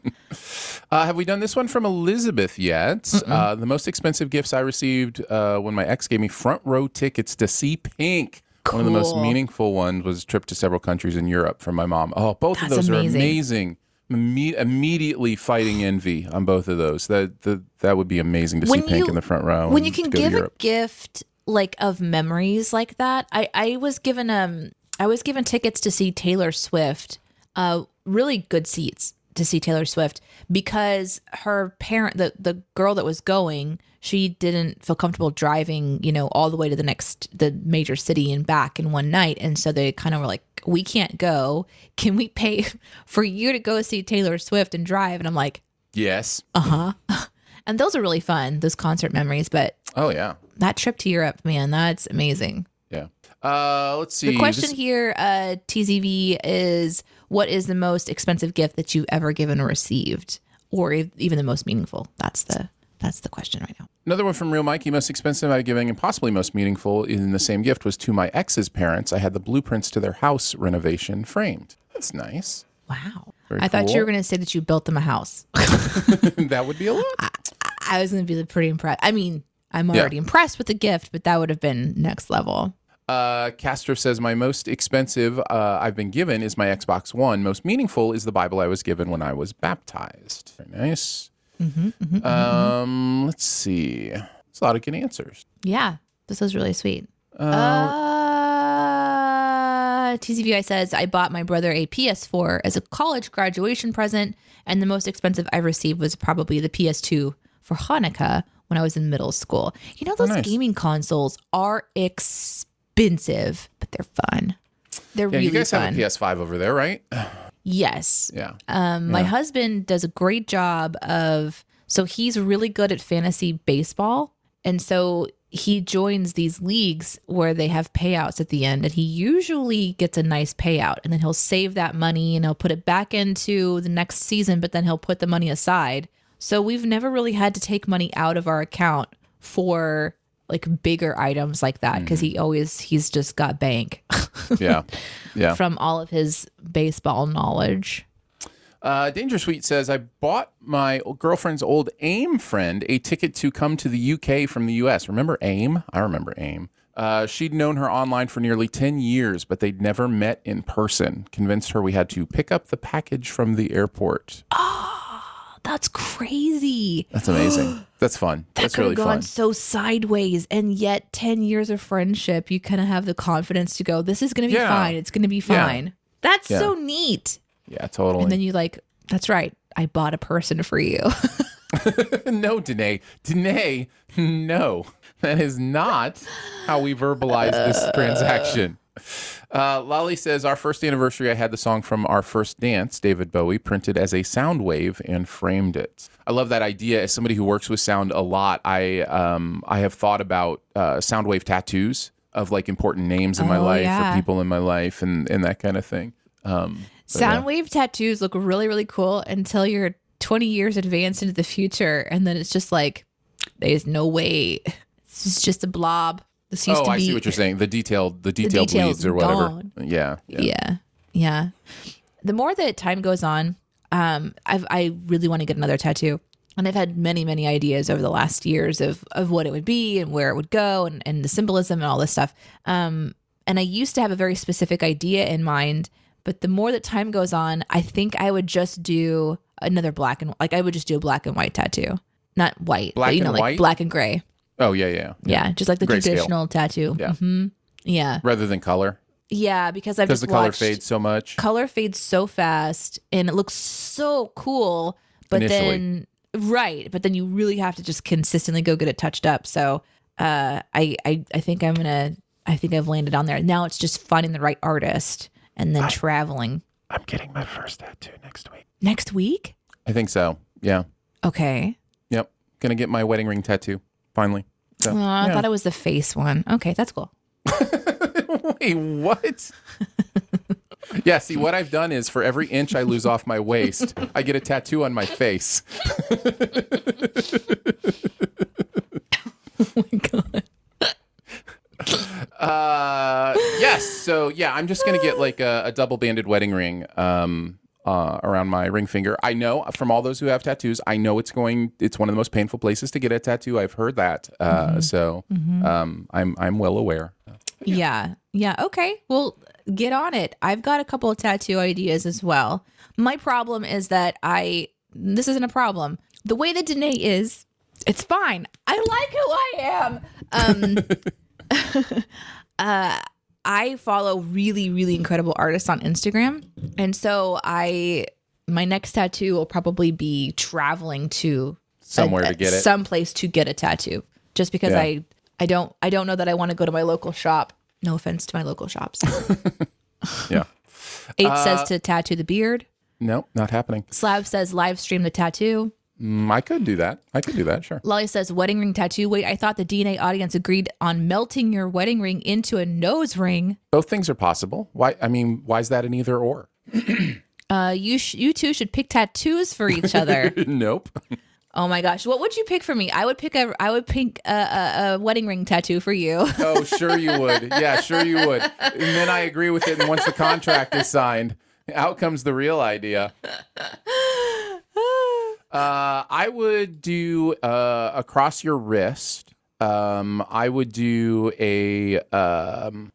Uh, have we done this one from Elizabeth yet? Uh, the most expensive gifts I received uh, when my ex gave me front row tickets to see Pink. One of the most meaningful ones was a trip to several countries in Europe from my mom. Oh, both That's of those amazing. are amazing. Imme- immediately fighting envy on both of those. That that, that would be amazing to When see Pink you- in the front row. when you can give a gift like of memories like that i i was given um i was given tickets to see taylor swift uh really good seats to see taylor swift because her parent the the girl that was going she didn't feel comfortable driving you know all the way to the next the major city and back in one night and so they kind of were like we can't go can we pay for you to go see taylor swift and drive and i'm like yes. uh-huh and those are really fun those concert memories but Oh yeah. that trip to Europe, man, that's amazing. Yeah. Uh, let's see. The question This- here, uh, TZV, is what is the most expensive gift that you've ever given or received, or even the most meaningful? That's the that's the question right now. Another one from Real Mikey. Most expensive I've given and possibly most meaningful in the same gift was to my ex's parents. I had the blueprints to their house renovation framed. That's nice. Wow. Very I thought you were going to say that you built them a house. that would be a lot. I was going to be pretty impressed. I mean, I'm Yeah. already impressed with the gift, but that would have been next level. Uh, Castro says, My most expensive uh, I've been given is my Xbox One. Most meaningful is the Bible I was given when I was baptized. Very nice. um, Let's see. It's a lot of good answers. Yeah, this was really sweet. Uh, Uh, TCVI says, I bought my brother a PS4 as a college graduation present, and the most expensive I received was probably the PS2 for Hanukkah when I was in middle school. You know, those nice. gaming consoles are expensive, but they're fun. They're yeah, really you guys fun. have a PS5 over there, right? yes. Yeah. Um, My husband does a great job of, so he's really good at fantasy baseball. And so he joins these leagues where they have payouts at the end, and he usually gets a nice payout. And then he'll save that money and he'll put it back into the next season, but then he'll put the money aside. So we've never really had to take money out of our account for like bigger items like that because he always, he's just got bank Yeah. Yeah. from all of his baseball knowledge. Uh, Danger Sweet says, I bought my girlfriend's old AIM friend a ticket to come to the UK from the US. Remember AIM? I remember AIM. Uh, she'd known her online for nearly 10 years, but they'd never met in person. Convinced her we had to pick up the package from the airport. That's crazy. That's amazing. That's fun. That That's could really have gone fun. so sideways, and yet ten years of friendship, you kind of have the confidence to go, "This is going to be Yeah. fine. It's going to be Yeah. fine." That's Yeah. so neat. Yeah, totally. And then you like, "That's right. I bought a person for you." no, Danae. Danae, no. That is not how we verbalize this uh, transaction. Uh, Lolly says, Our first anniversary, I had the song from our first dance, David Bowie, printed as a sound wave and framed it. I love that idea. As somebody who works with sound a lot, I um, I have thought about uh, sound wave tattoos of like important names in my Oh, life yeah. or people in my life and, and that kind of thing. Um, Soundwave tattoos look really, really cool until you're 20 years advanced into the future, and then it's just like, there's no way. It's just a blob. This used oh, to I be. see what you're saying. The detailed, the detailed leads or whatever. Yeah, yeah. yeah yeah the more that time goes on um I've, i really want to get another tattoo and i've had many many ideas over the last years of of what it would be and where it would go and, and the symbolism and all this stuff um and i used to have a very specific idea in mind but the more that time goes on i think i would just do another black and like i would just do a black and white tattoo not white Black but you and know like white? black and gray Oh, yeah, yeah. yeah, just like the Grayscale. traditional tattoo Yeah. hmm yeah Rather than color. yeah because i've because the color watched- fades so much. color fades so fast and it looks so cool but Initially. then right but then you really have to just consistently go get it touched up so uh i i, I think i'm gonna i think i've landed on there now it's just finding the right artist and then traveling I'm getting my first tattoo next week. next week I think so. Yeah. okay Yep. Gonna get my wedding ring tattoo finally. So, oh, i yeah. thought it was the face one okay that's cool Wait, what? yeah. See, what I've done is for every inch I lose off my waist, I get a tattoo on my face. oh my god Uh, yes. So yeah, I'm just gonna get like a, a double banded wedding ring. Um. Uh, around my ring finger. I know from all those who have tattoos, I know it's going. It's one of the most painful places to get a tattoo. I've heard that. Uh, So, um, I'm I'm well aware. Yeah. Yeah. Okay. Well, get on it. I've got a couple of tattoo ideas as well. My problem is that I, this isn't a problem. The way that Danae is, it's fine. I like who I am. Um, uh, I follow really, really incredible artists on Instagram. And so I, my next tattoo will probably be traveling to Somewhere a- to get it. someplace to get a tattoo just because Yeah. I I don't I don't know that I want to go to my local shop. No offense to my local shops. Yeah. Eight Uh, says to tattoo the beard. No, not happening. Slab says live stream the tattoo. Mm, I could do that. I could do that. Sure. Lolly says wedding ring tattoo. Wait, I thought the DNA audience agreed on melting your wedding ring into a nose ring. Both things are possible. Why? I mean, why is that an either or? Uh, you sh- you two should pick tattoos for each other. nope. oh my gosh, what would you pick for me? I would pick a I would pick a, a, a wedding ring tattoo for you. Oh, sure you would. Yeah, sure you would. And then I agree with it. And once the contract is signed, Out comes the real idea. Uh, I would do uh, across your wrist. Um, I would do a um,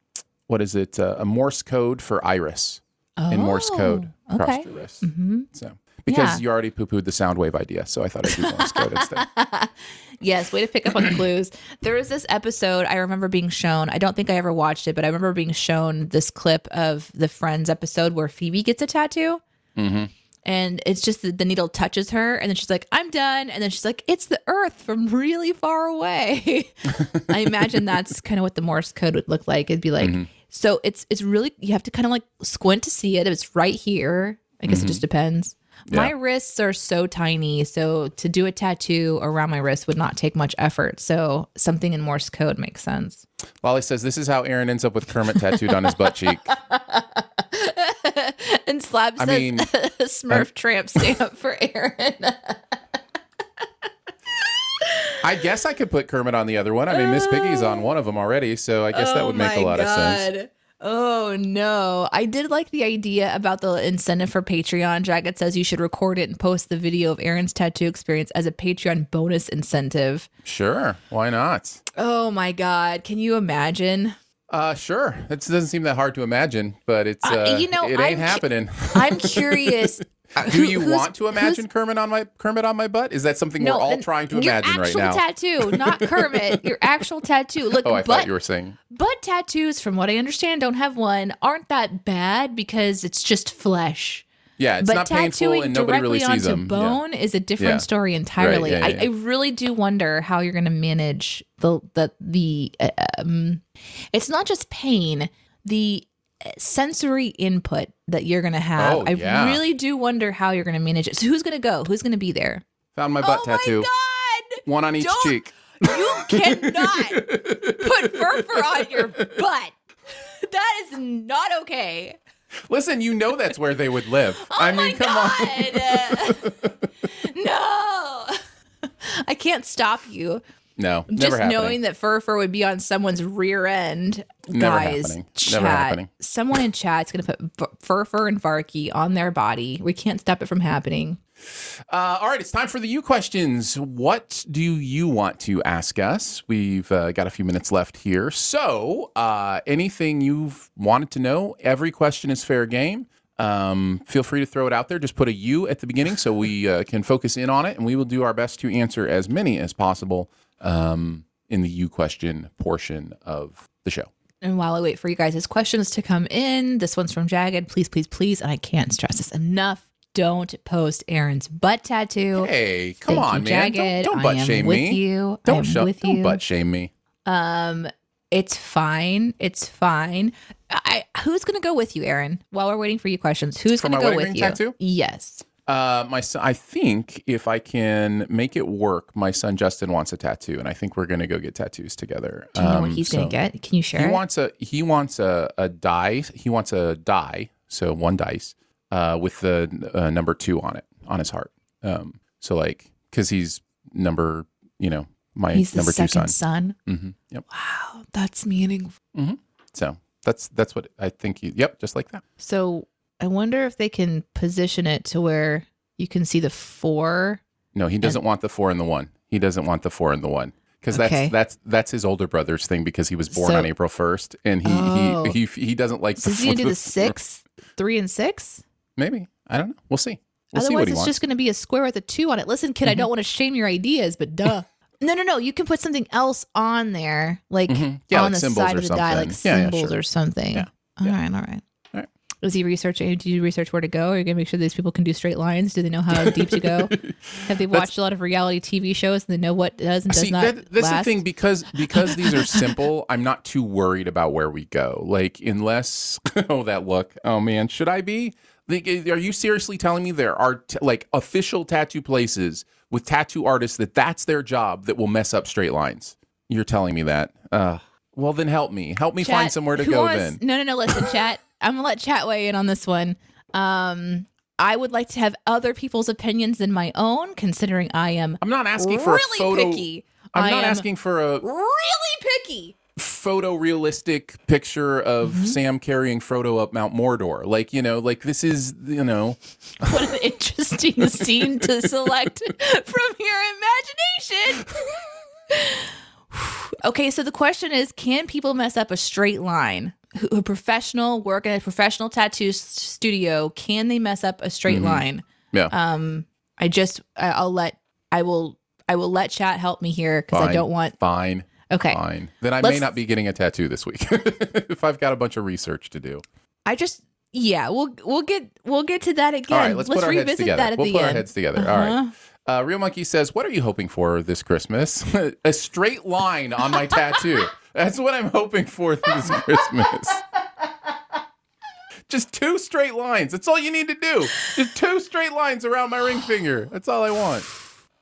what is it? Uh, a Morse code for iris in Morse code Oh, across okay. your wrist. hmm So because Yeah. you already poo pooed the sound wave idea, so I thought I'd do Morse code instead. Yes, way to pick up on the clues. There was this episode I remember being shown. I don't think I ever watched it, but I remember being shown this clip of the Friends episode where Phoebe gets a tattoo. hmm And it's just that the needle touches her, and then she's like, I'm done. And then she's like, It's the earth from really far away. I imagine that's kind of what the Morse code would look like. It'd be like, Mhm. so it's it's really you have to kind of like squint to see it. It's right here. I guess it just depends. My wrists are so tiny, so to do a tattoo around my wrist would not take much effort. So something in Morse code makes sense. Lolly says this is how Aaron ends up with Kermit tattooed on his butt cheek. and Slab I says mean, Smurf tramp stamp for Aaron. I guess I could put Kermit on the other one. I mean, Miss Piggy's on one of them already, so I guess that Oh would make a lot of sense. Oh no. I did like the idea about the incentive for Patreon. Jagged says you should record it and post the video of Aaron's tattoo experience as a Patreon bonus incentive. Sure, why not? Oh my god. Can you imagine? Uh, sure. It doesn't seem that hard to imagine, but it's Uh, uh, you know, it I'm ain't cu- happening. I'm curious. Do you want to imagine Kermit on my Kermit on my butt? Is that something we're all trying to imagine right actual now? tattoo, not Kermit. your actual tattoo. Look, oh, I butt, thought you were saying. butt tattoos, from what I understand, don't have one, aren't that bad because it's just flesh. Yeah, it's but not painful tattooing and nobody directly really sees onto them. Yeah. bone is a different Yeah. story entirely. yeah, I, yeah. I really do wonder how you're going to manage the the the. uh, Um, it's not just pain, the uh, sensory input that you're going to have. Oh, I really do wonder how you're going to manage it. So who's going to go? Who's going to be there? Found my butt oh tattoo. my god! One on each Don't- cheek. You cannot put fur fur on your butt. That is not okay. Listen, you know that's where they would live. Oh I mean, my come on. god! no, I can't stop you. No, Just happening. knowing that fur fur would be on someone's rear end, Never guys. happening. Chat. Someone in chat's gonna put v- fur fur and Varky on their body. We can't stop it from happening. Uh, all right, it's time for the you questions. What do you want to ask us? We've uh, got a few minutes left here. So, uh, anything you've wanted to know, every question is fair game. Um, feel free to throw it out there. Just put a U at the beginning so we uh, can focus in on it, and we will do our best to answer as many as possible um, in the you question portion of the show. And while I wait for you guys' questions to come in, this one's from Jagged. Please, please, please, and I can't stress this enough. Don't post Aaron's butt tattoo. Hey, come Thank on, you, man! Jagged. Don't, don't butt I am shame with me. you. Don't show, with don't you. butt shame me. Um, it's fine. It's fine. I, who's gonna go with you, Aaron? While we're waiting for you questions, who's For gonna go with you? tattoo? Yes. Uh, my son, I think if I can make it work, my son Justin wants a tattoo, and I think we're gonna go get tattoos together. Do you know what Um, he's so gonna get? Can you share? He it? wants a he wants a a die. He wants a die, so one dice, uh, with the uh, number two on it on his heart. Um, so like because he's number, you know, my He's the number two second son. son. hmm Yep. Wow, that's meaningful. So that's that's what I think. Yep, just like that. So I wonder if they can position it to where you can see the four. No, he doesn't want the four and the one. He doesn't want the four and the one because Okay. that's that's that's his older brother's thing because he was born So- on April first and he Oh. he, he he doesn't like So the is he gonna do the six, three, and six? Maybe I don't know. We'll see. We'll see Otherwise, he it's wants. just going to be a square with a two on it. Listen, kid, I Mm-hmm. don't want to shame your ideas, but duh. no, no, no. You can put something else on there, like Mhm. Yeah, on like the side of the die, like something. Yeah, yeah, symbols sure. or something. Yeah, All yeah. right, all right. All right. Was he researching? Did you research where to go? Are you gonna make sure these people can do straight lines? Do they know how deep to go? Have they watched a lot of reality TV shows and they know what does and does See, not that, that's last? the thing because because these are simple. I'm not too worried about where we go. Like unless oh that look. Oh man, should I be? Like, are you seriously telling me there are t- like official tattoo places with tattoo artists that that's their job that will mess up straight lines? You're telling me that? Uh, well, then help me. Help me Chat, find somewhere to go. wants- then No, no, no. Listen, chat. I'm gonna let chat weigh in on this one. Um, I would like to have other people's opinions than my own, considering I am I'm not asking for really a photo. picky. I'm I not asking for a. really picky. Photorealistic picture of Mm-hmm. Sam carrying Frodo up Mount Mordor. Like, you know, like this is, you know, What an interesting scene to select from your imagination. okay, so the question is can people mess up a straight line? Who- A professional work in a professional tattoo studio, can they mess up a straight line? yeah. Um I just I'll let I will I will let chat help me here cuz I don't want fine. Okay. Fine. Then I may Let's- not be getting a tattoo this week if I've got a bunch of research to do. I just yeah, we'll we'll get we'll get to that again. All right, let's, put our heads together. that at we'll the put end. our heads together. All right. Uh, Real Mikey says, "What are you hoping for this Christmas? a straight line on my tattoo. That's what I'm hoping for this Christmas. Just two straight lines. That's all you need to do. Just two straight lines around my ring finger. That's all I want.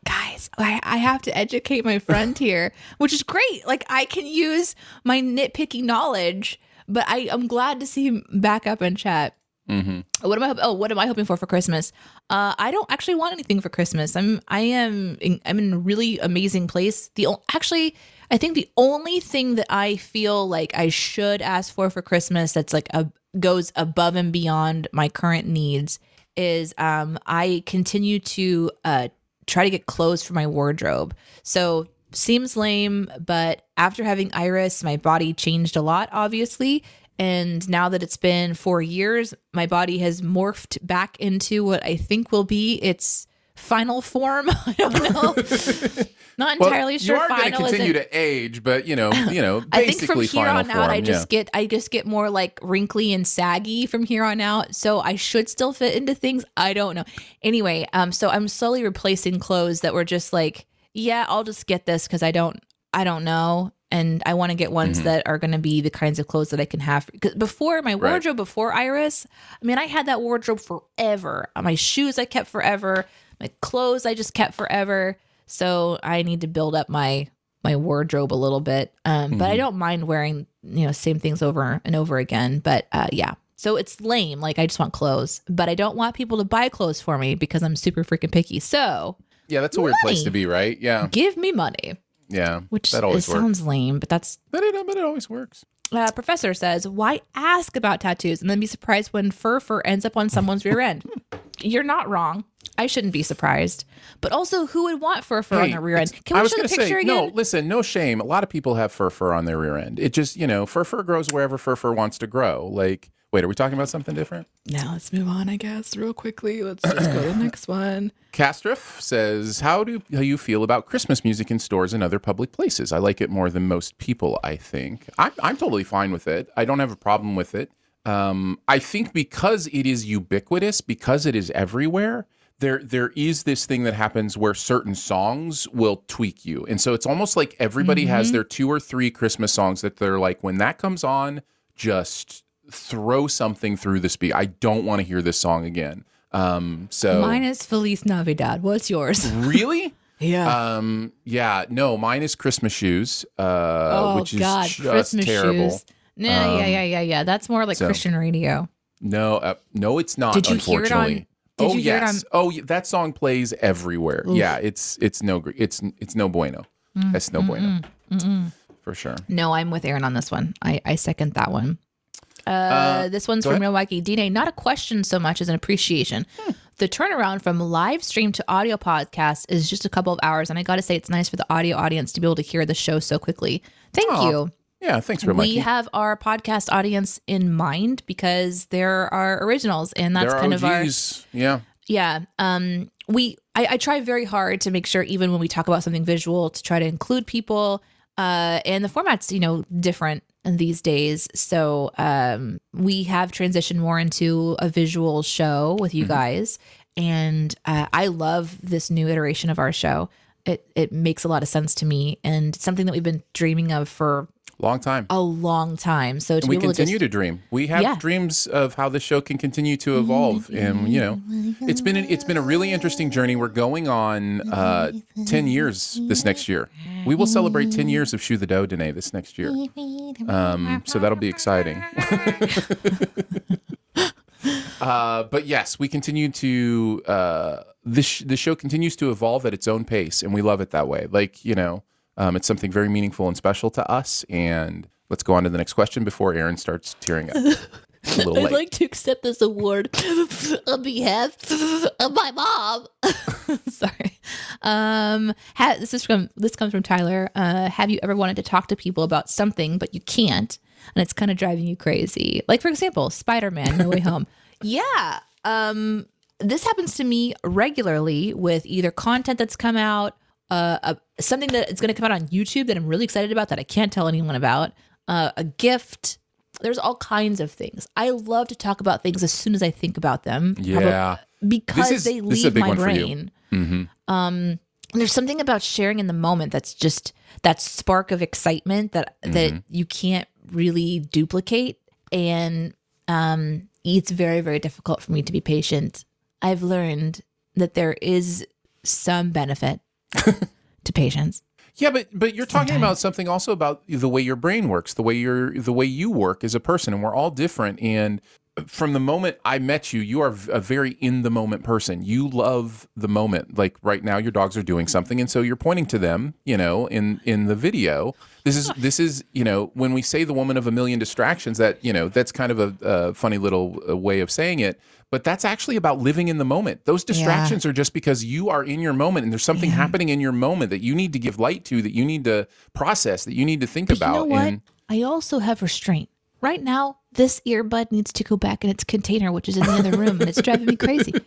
Guys I, I have to educate my friend here which is great. Like i can use my nitpicky knowledge but i i'm glad to see him back up in chat. Hmm what am i oh what am i hoping for for christmas? Uh i don't actually want anything for christmas. I'm i am in, i'm in a really amazing place. The actually i think the only thing that i feel like i should ask for for christmas that's like a goes above and beyond my current needs is um i continue to uh try to get clothes for my wardrobe. So seems lame but after having iris my body changed a lot obviously. And now that it's been four years, my body has morphed back into what I think will be its final form. I don't know. Not Well, entirely sure. you are going to continue to age, but you know, you know, I think from here on form. out, I yeah. just get I just get more like wrinkly and saggy from here on out. So I should still fit into things. I don't know. Anyway, um, so I'm slowly replacing clothes that were just like, yeah, I'll just get this because I don't I don't know. And I want to get ones Mhm. that are going to be the kinds of clothes that I can have. Because before my Right. wardrobe, before Iris, I mean, I had that wardrobe forever. My shoes I kept forever. My clothes I just kept forever. So I need to build up my my wardrobe a little bit. Um, but I Mhm. don't mind wearing you know same things over and over again. But uh, yeah, so it's lame. Like I just want clothes, but I don't want people to buy clothes for me because I'm super freaking picky. So yeah, that's a weird place to be, right? Yeah, give me money, yeah. which that always works. sounds lame, but that's But it, but it always works. uh, professor says, why ask about tattoos and then be surprised when fur fur ends up on someone's rear end? You're not wrong. I shouldn't be surprised. But also, who would want fur fur on their rear end? Can we show the picture say, again? No, listen, no shame. A lot of people have fur fur on their rear end. It just, you know, fur fur grows wherever fur fur wants to grow. Like, wait, are we talking about something different? Now let's move on, I guess, real quickly. Let's just go to the next one. Castriff says, "How do how you feel about Christmas music in stores and other public places? I like it more than most people. I think I'm I'm totally fine with it. I don't have a problem with it. Um, I think because it is ubiquitous, because it is everywhere." There, there is this thing that happens where certain songs will tweak you, and so it's almost like everybody has their two or three Christmas songs that they're like, when that comes on, just throw something through the speaker. I don't want to hear this song again. Um, so Mine is Feliz Navidad. What's yours? really, Yeah. um, yeah, no, mine is Christmas shoes, uh, oh which is God, just Christmas terrible. shoes. No, yeah, Um, yeah, yeah, yeah. That's more like so- Christian radio. No, uh, no, it's not. Did you hear it on- unfortunately. Did oh you hear it yes. Oh, that song plays everywhere. Oof. Yeah, it's it's no gr- it's it's no bueno. Mm, That's no bueno for sure. No, I'm with Aaron on this one. I, I second that one. Uh, Uh, this one's from ahead. Milwaukee. DNA, not a question so much as an appreciation. Hmm. The turnaround from live stream to audio podcast is just a couple of hours. And I got to say, it's nice for the audio audience to be able to hear the show so quickly. Thank Aw, you. Yeah, thanks, Real we have our podcast audience in mind because there are originals. And that's kind of our OGs. Yeah, yeah um we I, I try very hard to make sure even when we talk about something visual to try to include people uh and the format's you know different these days so um we have transitioned more into a visual show with you Mhm. guys and uh, i love this new iteration of our show it it makes a lot of sense to me and something that we've been dreaming of for long time. a long time so we continue to to dream. We have Yeah. dreams of how the show can continue to evolve, and you know, it's been it's been a really interesting journey. We're going on uh, ten years this next year. We will celebrate ten years of Shoe the Dough Danae this next year. Um, so that'll be exciting. uh, but yes, we continue to uh, this the show continues to evolve at its own pace, and we love it that way. Like you know, Um, it's something very meaningful and special to us. And let's go on to the next question before Aaron starts tearing up. I'd late. like to accept this award on behalf of my mom. Sorry. Um, ha- this is from this comes from Tyler. Uh, have you ever wanted to talk to people about something but you can't, and it's kind of driving you crazy? Like for example, Spider Man No Way Home. yeah. Um, this happens to me regularly with either content that's come out, uh, a, something that is going to come out on YouTube that I'm really excited about that I can't tell anyone about, uh, a gift. There's all kinds of things. I love to talk about things as soon as I think about them. yeah. because is- they this is a leave big my one for you. brain. hmm Um, there's something about sharing in the moment that's just that spark of excitement that Mm-hmm. that you can't really duplicate, and um, it's very very difficult for me to be patient. I've learned that there is some benefit to patients. Yeah, but but you're talking Sometimes. about something also about the way your brain works, the way you're the way you work as a person, and we're all different. And from the moment I met you, you are a very in the moment person. You love the moment. Like right now, your dogs are doing something, and so you're pointing to them. You know, in in the video, this is this is you know when we say the woman of a million distractions, that you know that's kind of a, a funny little uh, way of saying it. But that's actually about living in the moment. Those distractions are just because you are in your moment and there's something happening in your moment that you need to give light to, that you need to process, that you need to think But about. you know what? And I also have restraint. Right now, this earbud needs to go back in its container, which is in the other room, and it's driving me crazy.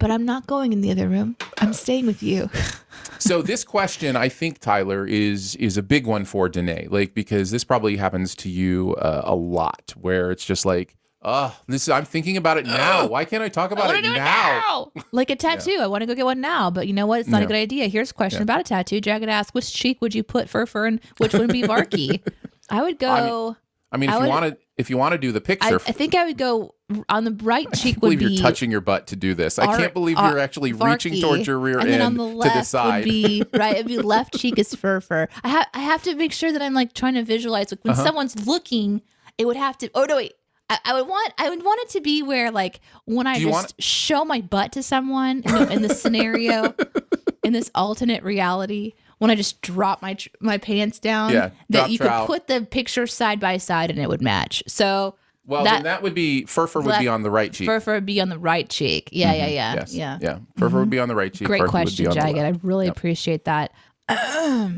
But I'm not going in the other room. I'm staying with you. so this question, I think, Tyler, is is a big one for Danae, like because this probably happens to you uh, a lot, where it's just like, oh, this I'm thinking about it now. Why can't I talk about it now? Like a tattoo. I want to go get one now, but you know what? It's not Yeah. a good idea. Here's a question about a tattoo. Jagged ask, which cheek would you put fur fur and which would be Varky? I would go. I mean, if I you want to, if you want to do the picture, I think I would go on the right I cheek can't would believe be you're touching your butt to do this. I can't believe you're actually reaching towards your rear and end on the to left decide. would be right. It'd be left cheek is fur fur. I have I have to make sure that I'm like trying to visualize like when Uh-huh. someone's looking, it would have to. Oh no, wait. I, I would want I would want it to be where like when I just want- show my butt to someone in, the, in scenario, in this alternate reality, when I just drop my tr- my pants down, Yeah, that you could put the picture side by side and it would match. So well, that- then that would be Furfur would be on the right cheek. fur fur would be on the right cheek. Yeah, yeah, yeah, Mm-hmm. yes. yeah. yeah. Furfur would be on the right cheek. Great would question, Jagged. I really appreciate that. uh,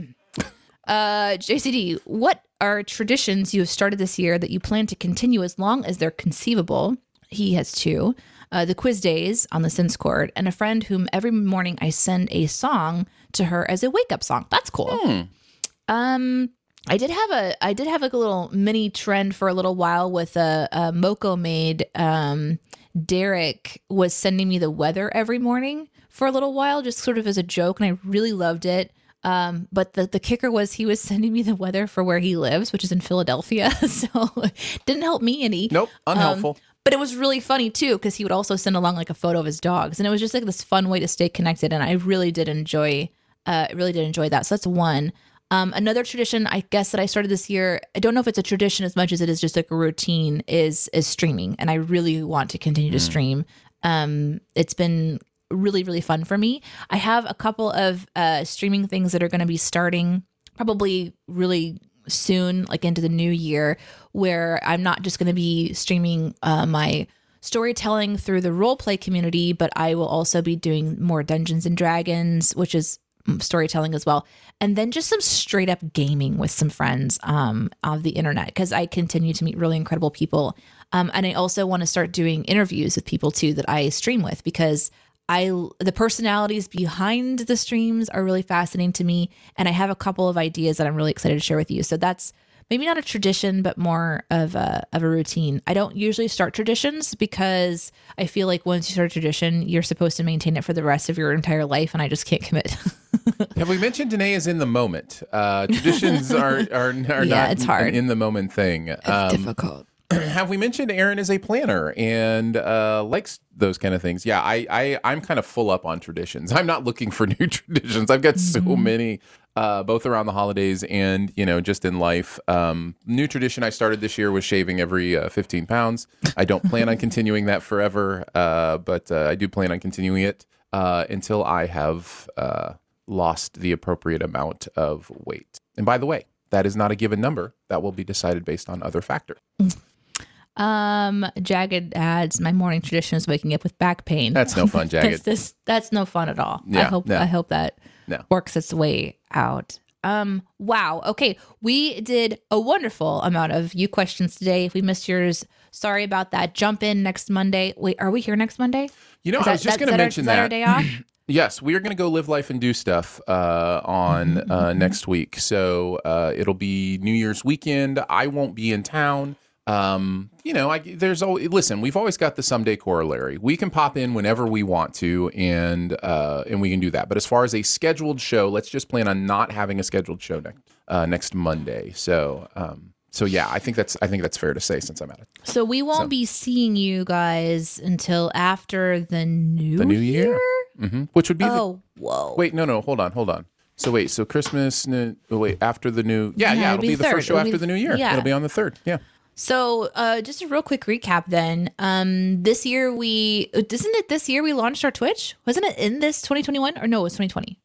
JCD, what are traditions you have started this year that you plan to continue as long as they're conceivable? He has two. Uh, the quiz days on the Sense Court, and a friend whom every morning I send a song to her as a wake up song. That's cool. Hmm. Um, I did have a I did have like a little mini trend for a little while with a, a Moco made. Um, Derek was sending me the weather every morning for a little while, just sort of as a joke, and I really loved it. Um, but the, the kicker was he was sending me the weather for where he lives, which is in Philadelphia. So it didn't help me any. Nope, unhelpful. But it was really funny too because he would also send along like a photo of his dogs, and it was just like this fun way to stay connected. And I really did enjoy, uh, really did enjoy that. So that's one. Um, another tradition, I guess, that I started this year. I don't know if it's a tradition as much as it is just like a routine. Is is streaming, and I really want to continue to stream. Um, it's been really really fun for me. I have a couple of uh, streaming things that are going to be starting probably really soon, like into the new year, where I'm not just going to be streaming uh, my storytelling through the role play community, but I will also be doing more Dungeons and Dragons, which is mm, storytelling as well and then just some straight up gaming with some friends um, of the internet because i continue to meet really incredible people um, and i also want to start doing interviews with people too that i stream with because i the personalities behind the streams are really fascinating to me and i have a couple of ideas that i'm really excited to share with you so that's maybe not a tradition, but more of a of a routine. I don't usually start traditions because I feel like once you start a tradition, you're supposed to maintain it for the rest of your entire life, and I just can't commit. Have we mentioned Danae is in the moment? Uh, traditions are are, are Yeah, not it's hard. an in the moment thing. Um, difficult. have we mentioned Aaron is a planner and uh, likes those kind of things? Yeah, I, I I'm kind of full up on traditions. I'm not looking for new traditions. I've got so Mm-hmm. many, uh, both around the holidays and you know just in life. Um, new tradition I started this year was shaving every uh, 15 pounds. I don't plan on continuing that forever, uh, but uh, I do plan on continuing it uh, until I have. Uh, lost the appropriate amount of weight. And by the way, that is not a given number. That will be decided based on other factors. Um, Jagged adds, my morning tradition is waking up with back pain. That's no fun, that's, Jagged. this, that's no fun at all. Yeah, I hope no. I hope that No. works its way out. Um, wow. Okay, we did a wonderful amount of you questions today. If we missed yours, sorry about that. Jump in next Monday. Wait, are we here next Monday? You know, Is I was just going to is that our- mention that our day off? Yes, we are going to go live life and do stuff uh, on uh, next week. So uh, it'll be New Year's weekend. I won't be in town. Um, you know, I, there's always listen. We've always got the someday corollary. We can pop in whenever we want to, and uh, and we can do that. But as far as a scheduled show, let's just plan on not having a scheduled show next uh, next Monday. So um, so yeah, I think that's I think that's fair to say since I'm at it. So we won't be seeing you guys until after the new The new year, hmm which would be the, Oh, whoa. Wait, no, no, hold on, hold on. So wait, so Christmas, no, wait, after the new, yeah, Yeah, yeah, it'll it'll be be the third. first show It'll be after the new year. yeah. It'll be on the third. Yeah. So, uh, just a real quick recap then. Um, this year we, isn't it this year we launched our Twitch? Wasn't it in this 2021 or no, it was 2020?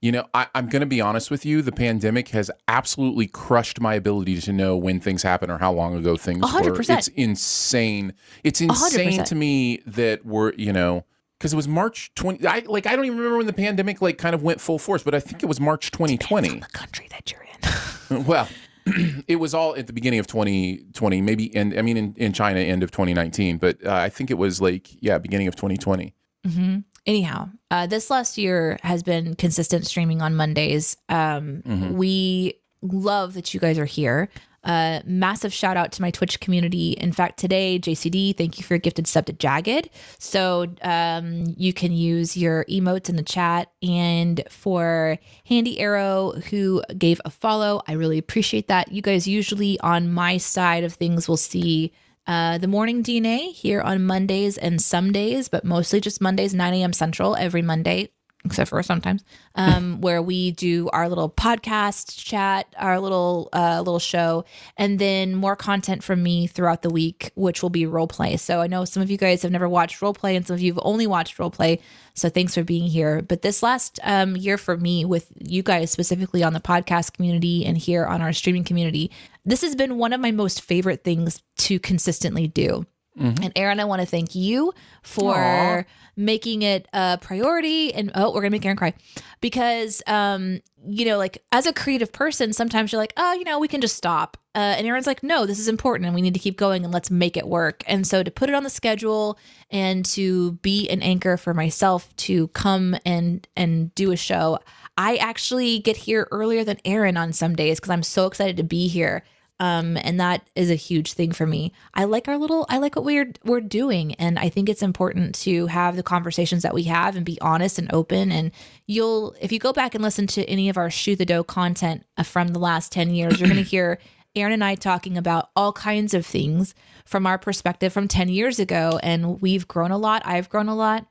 You know, I, I'm going to be honest with you. The pandemic has absolutely crushed my ability to know when things happen or how long ago things A hundred were. It's insane. It's insane percent. to me that we're, you know, because it was March 20. I like I don't even remember when the pandemic like kind of went full force, but I think it was March 2020. The country that you're in. Well, it was all at the beginning of 2020, maybe, and I mean, in, in China, end of 2019, but uh, I think it was like, yeah, beginning of 2020. hmm Anyhow, uh, this last year has been consistent streaming on Mondays. Um, Mhm. We love that you guys are here. Uh, massive shout out to my Twitch community. In fact, today, JCD, thank you for your gifted sub to Jagged. So um, you can use your emotes in the chat. And for Handy Arrow, who gave a follow, I really appreciate that. You guys usually on my side of things will see uh, the morning DNA here on Mondays and some days, but mostly just Mondays, 9 a.m. Central every Monday, except for sometimes, um, where we do our little podcast chat, our little uh, little show, and then more content from me throughout the week, which will be role play. So I know some of you guys have never watched role play, and some of you have only watched role play. So thanks for being here. But this last um, year for me, with you guys specifically on the podcast community and here on our streaming community, this has been one of my most favorite things to consistently do. And Aaron, I want to thank you for Aw. making it a priority. And oh, we're gonna make Aaron cry because, um, you know, like as a creative person, sometimes you're like, oh, you know, we can just stop. Uh, and Aaron's like, no, this is important, and we need to keep going, and let's make it work. And so to put it on the schedule and to be an anchor for myself to come and and do a show, I actually get here earlier than Aaron on some days because I'm so excited to be here um and that is a huge thing for me. I like our little i like what we're we're doing. And i think it's important to have the conversations that we have and be honest and open. And you'll if you go back and listen to any of our shoot the dough content uh, from the last 10 years you're going to hear aaron and i talking about all kinds of things from our perspective from 10 years ago. And we've grown a lot. I've grown a lot.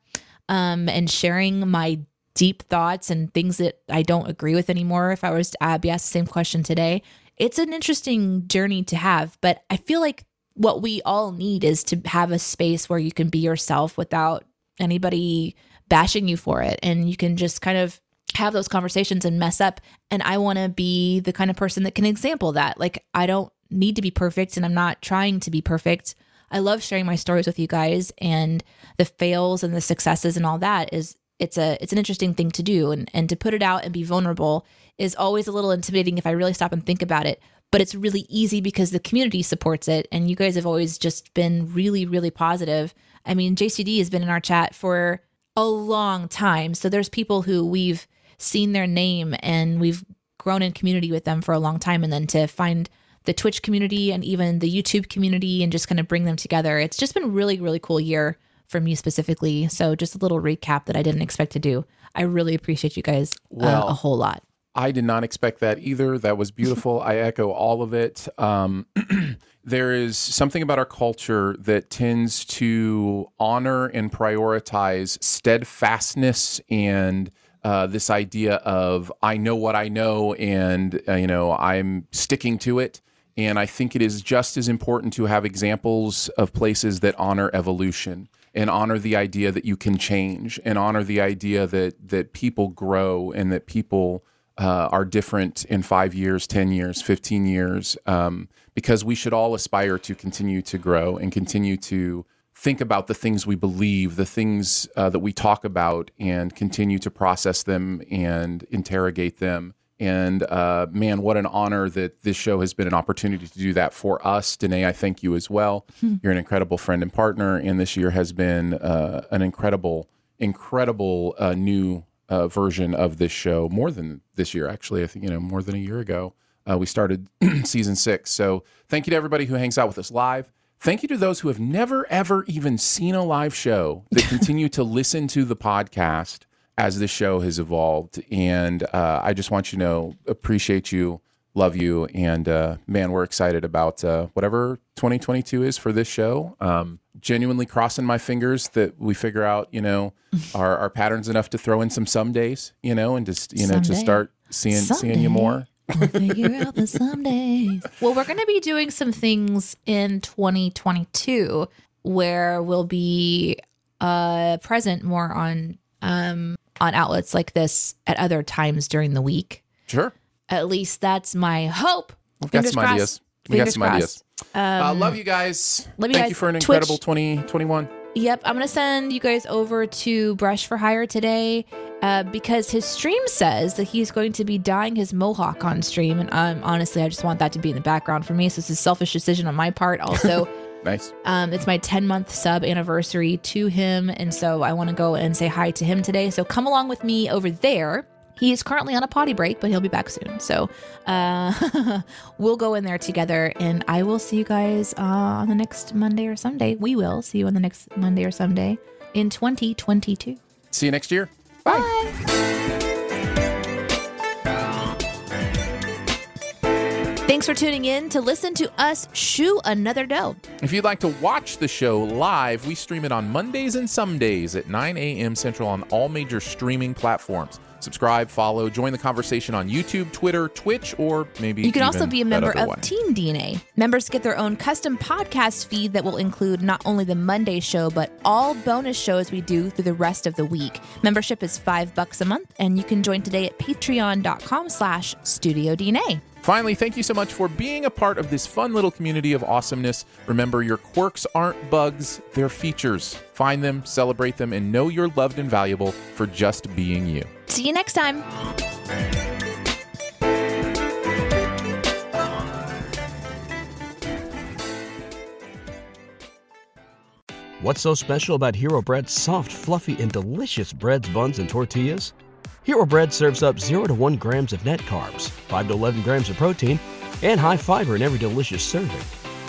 Um and sharing my deep thoughts and things that I don't agree with anymore. If I was to uh, be asked the same question today, it's an interesting journey to have. But I feel like what we all need is to have a space where you can be yourself without anybody bashing you for it. And you can just kind of have those conversations and mess up. And I want to be the kind of person that can example that. Like, I don't need to be perfect and I'm not trying to be perfect. I love sharing my stories with you guys and the fails and the successes and all that is it's a it's an interesting thing to do. And and to put it out and be vulnerable is always a little intimidating if I really stop and think about it. But it's really easy because the community supports it. And you guys have always just been really really positive. I mean JCD has been in our chat for a long time. So there's people who we've seen their name and we've grown in community with them for a long time. And then to find the Twitch community and even the YouTube community and just kind of bring them together. It's just been really, really cool year for you specifically. So just a little recap that I didn't expect to do. I really appreciate you guys uh, a whole lot. I did not expect that either. That was beautiful. I echo all of it. Um, there is something about our culture that tends to honor and prioritize steadfastness and uh, this idea of I know what I know and uh, you know I'm sticking to it. And I think it is just as important to have examples of places that honor evolution. And honor the idea that you can change and honor the idea that that people grow and that people uh, are different in five years, 10 years, 15 years, um, because we should all aspire to continue to grow and continue to think about the things we believe, the things uh, that we talk about, and continue to process them and interrogate them. And uh, man, what an honor that this show has been an opportunity to do that for us. Danae, I thank you as well. You're an incredible friend and partner, and this year has been uh, an incredible, incredible uh, new uh, version of this show. More than this year, actually. I think you know more than a year ago. Uh, we started season six. So thank you to everybody who hangs out with us live. Thank you to those who have never, ever even seen a live show that continue to listen to the podcast as the show has evolved. And uh, I just want you to know, appreciate you, love you, and uh, man, we're excited about uh, whatever 2022 is for this show. Um, genuinely crossing my fingers that we figure out, you know, our, our patterns enough to throw in some some days, you know, and just you know to start seeing seeing you more. We'll figure out the some days. Well, we're going to be doing some things in 2022 where we'll be uh, present more on um, on outlets like this at other times during the week. Sure. At least that's my hope. We've got Fingers some crossed. ideas. We got Fingers some crossed. ideas. uh, Um, love you guys. love you Thank guys. you for an Twitch. incredible 2021. Yep, I'm gonna send you guys over to Brush for Hire today uh, because his stream says that he's going to be dyeing his mohawk on stream, and um, honestly, I just want that to be in the background for me. So it's a selfish decision on my part. Also, Nice. um, it's my 10 month sub anniversary to him, and so I want to go and say hi to him today. So come along with me over there. He is currently on a potty break, but he'll be back soon. So uh, we'll go in there together, and I will see you guys uh, on the next Monday or Sunday. We will see you on the next Monday or Sunday in 2022. See you next year. Bye. Thanks for tuning in to listen to us shoe another dough. If you'd like to watch the show live, we stream it on Mondays and some days at 9 a.m. Central on all major streaming platforms. Subscribe, follow, join the conversation on YouTube, Twitter, Twitch, or maybe You can also be a member of one. Team DNA. Members get their own custom podcast feed that will include not only the Monday show, but all bonus shows we do through the rest of the week. Membership is five bucks a month, and you can join today at patreon.com slash studio DNA. Finally, thank you so much for being a part of this fun little community of awesomeness. Remember, your quirks aren't bugs, they're features. Find them, celebrate them, and know you're loved and valuable for just being you. See you next time. What's so special about Hero Bread's soft, fluffy, and delicious breads, buns, and tortillas? Hero Bread serves up 0 to 1 grams of net carbs, 5 to 11 grams of protein, and high fiber in every delicious serving.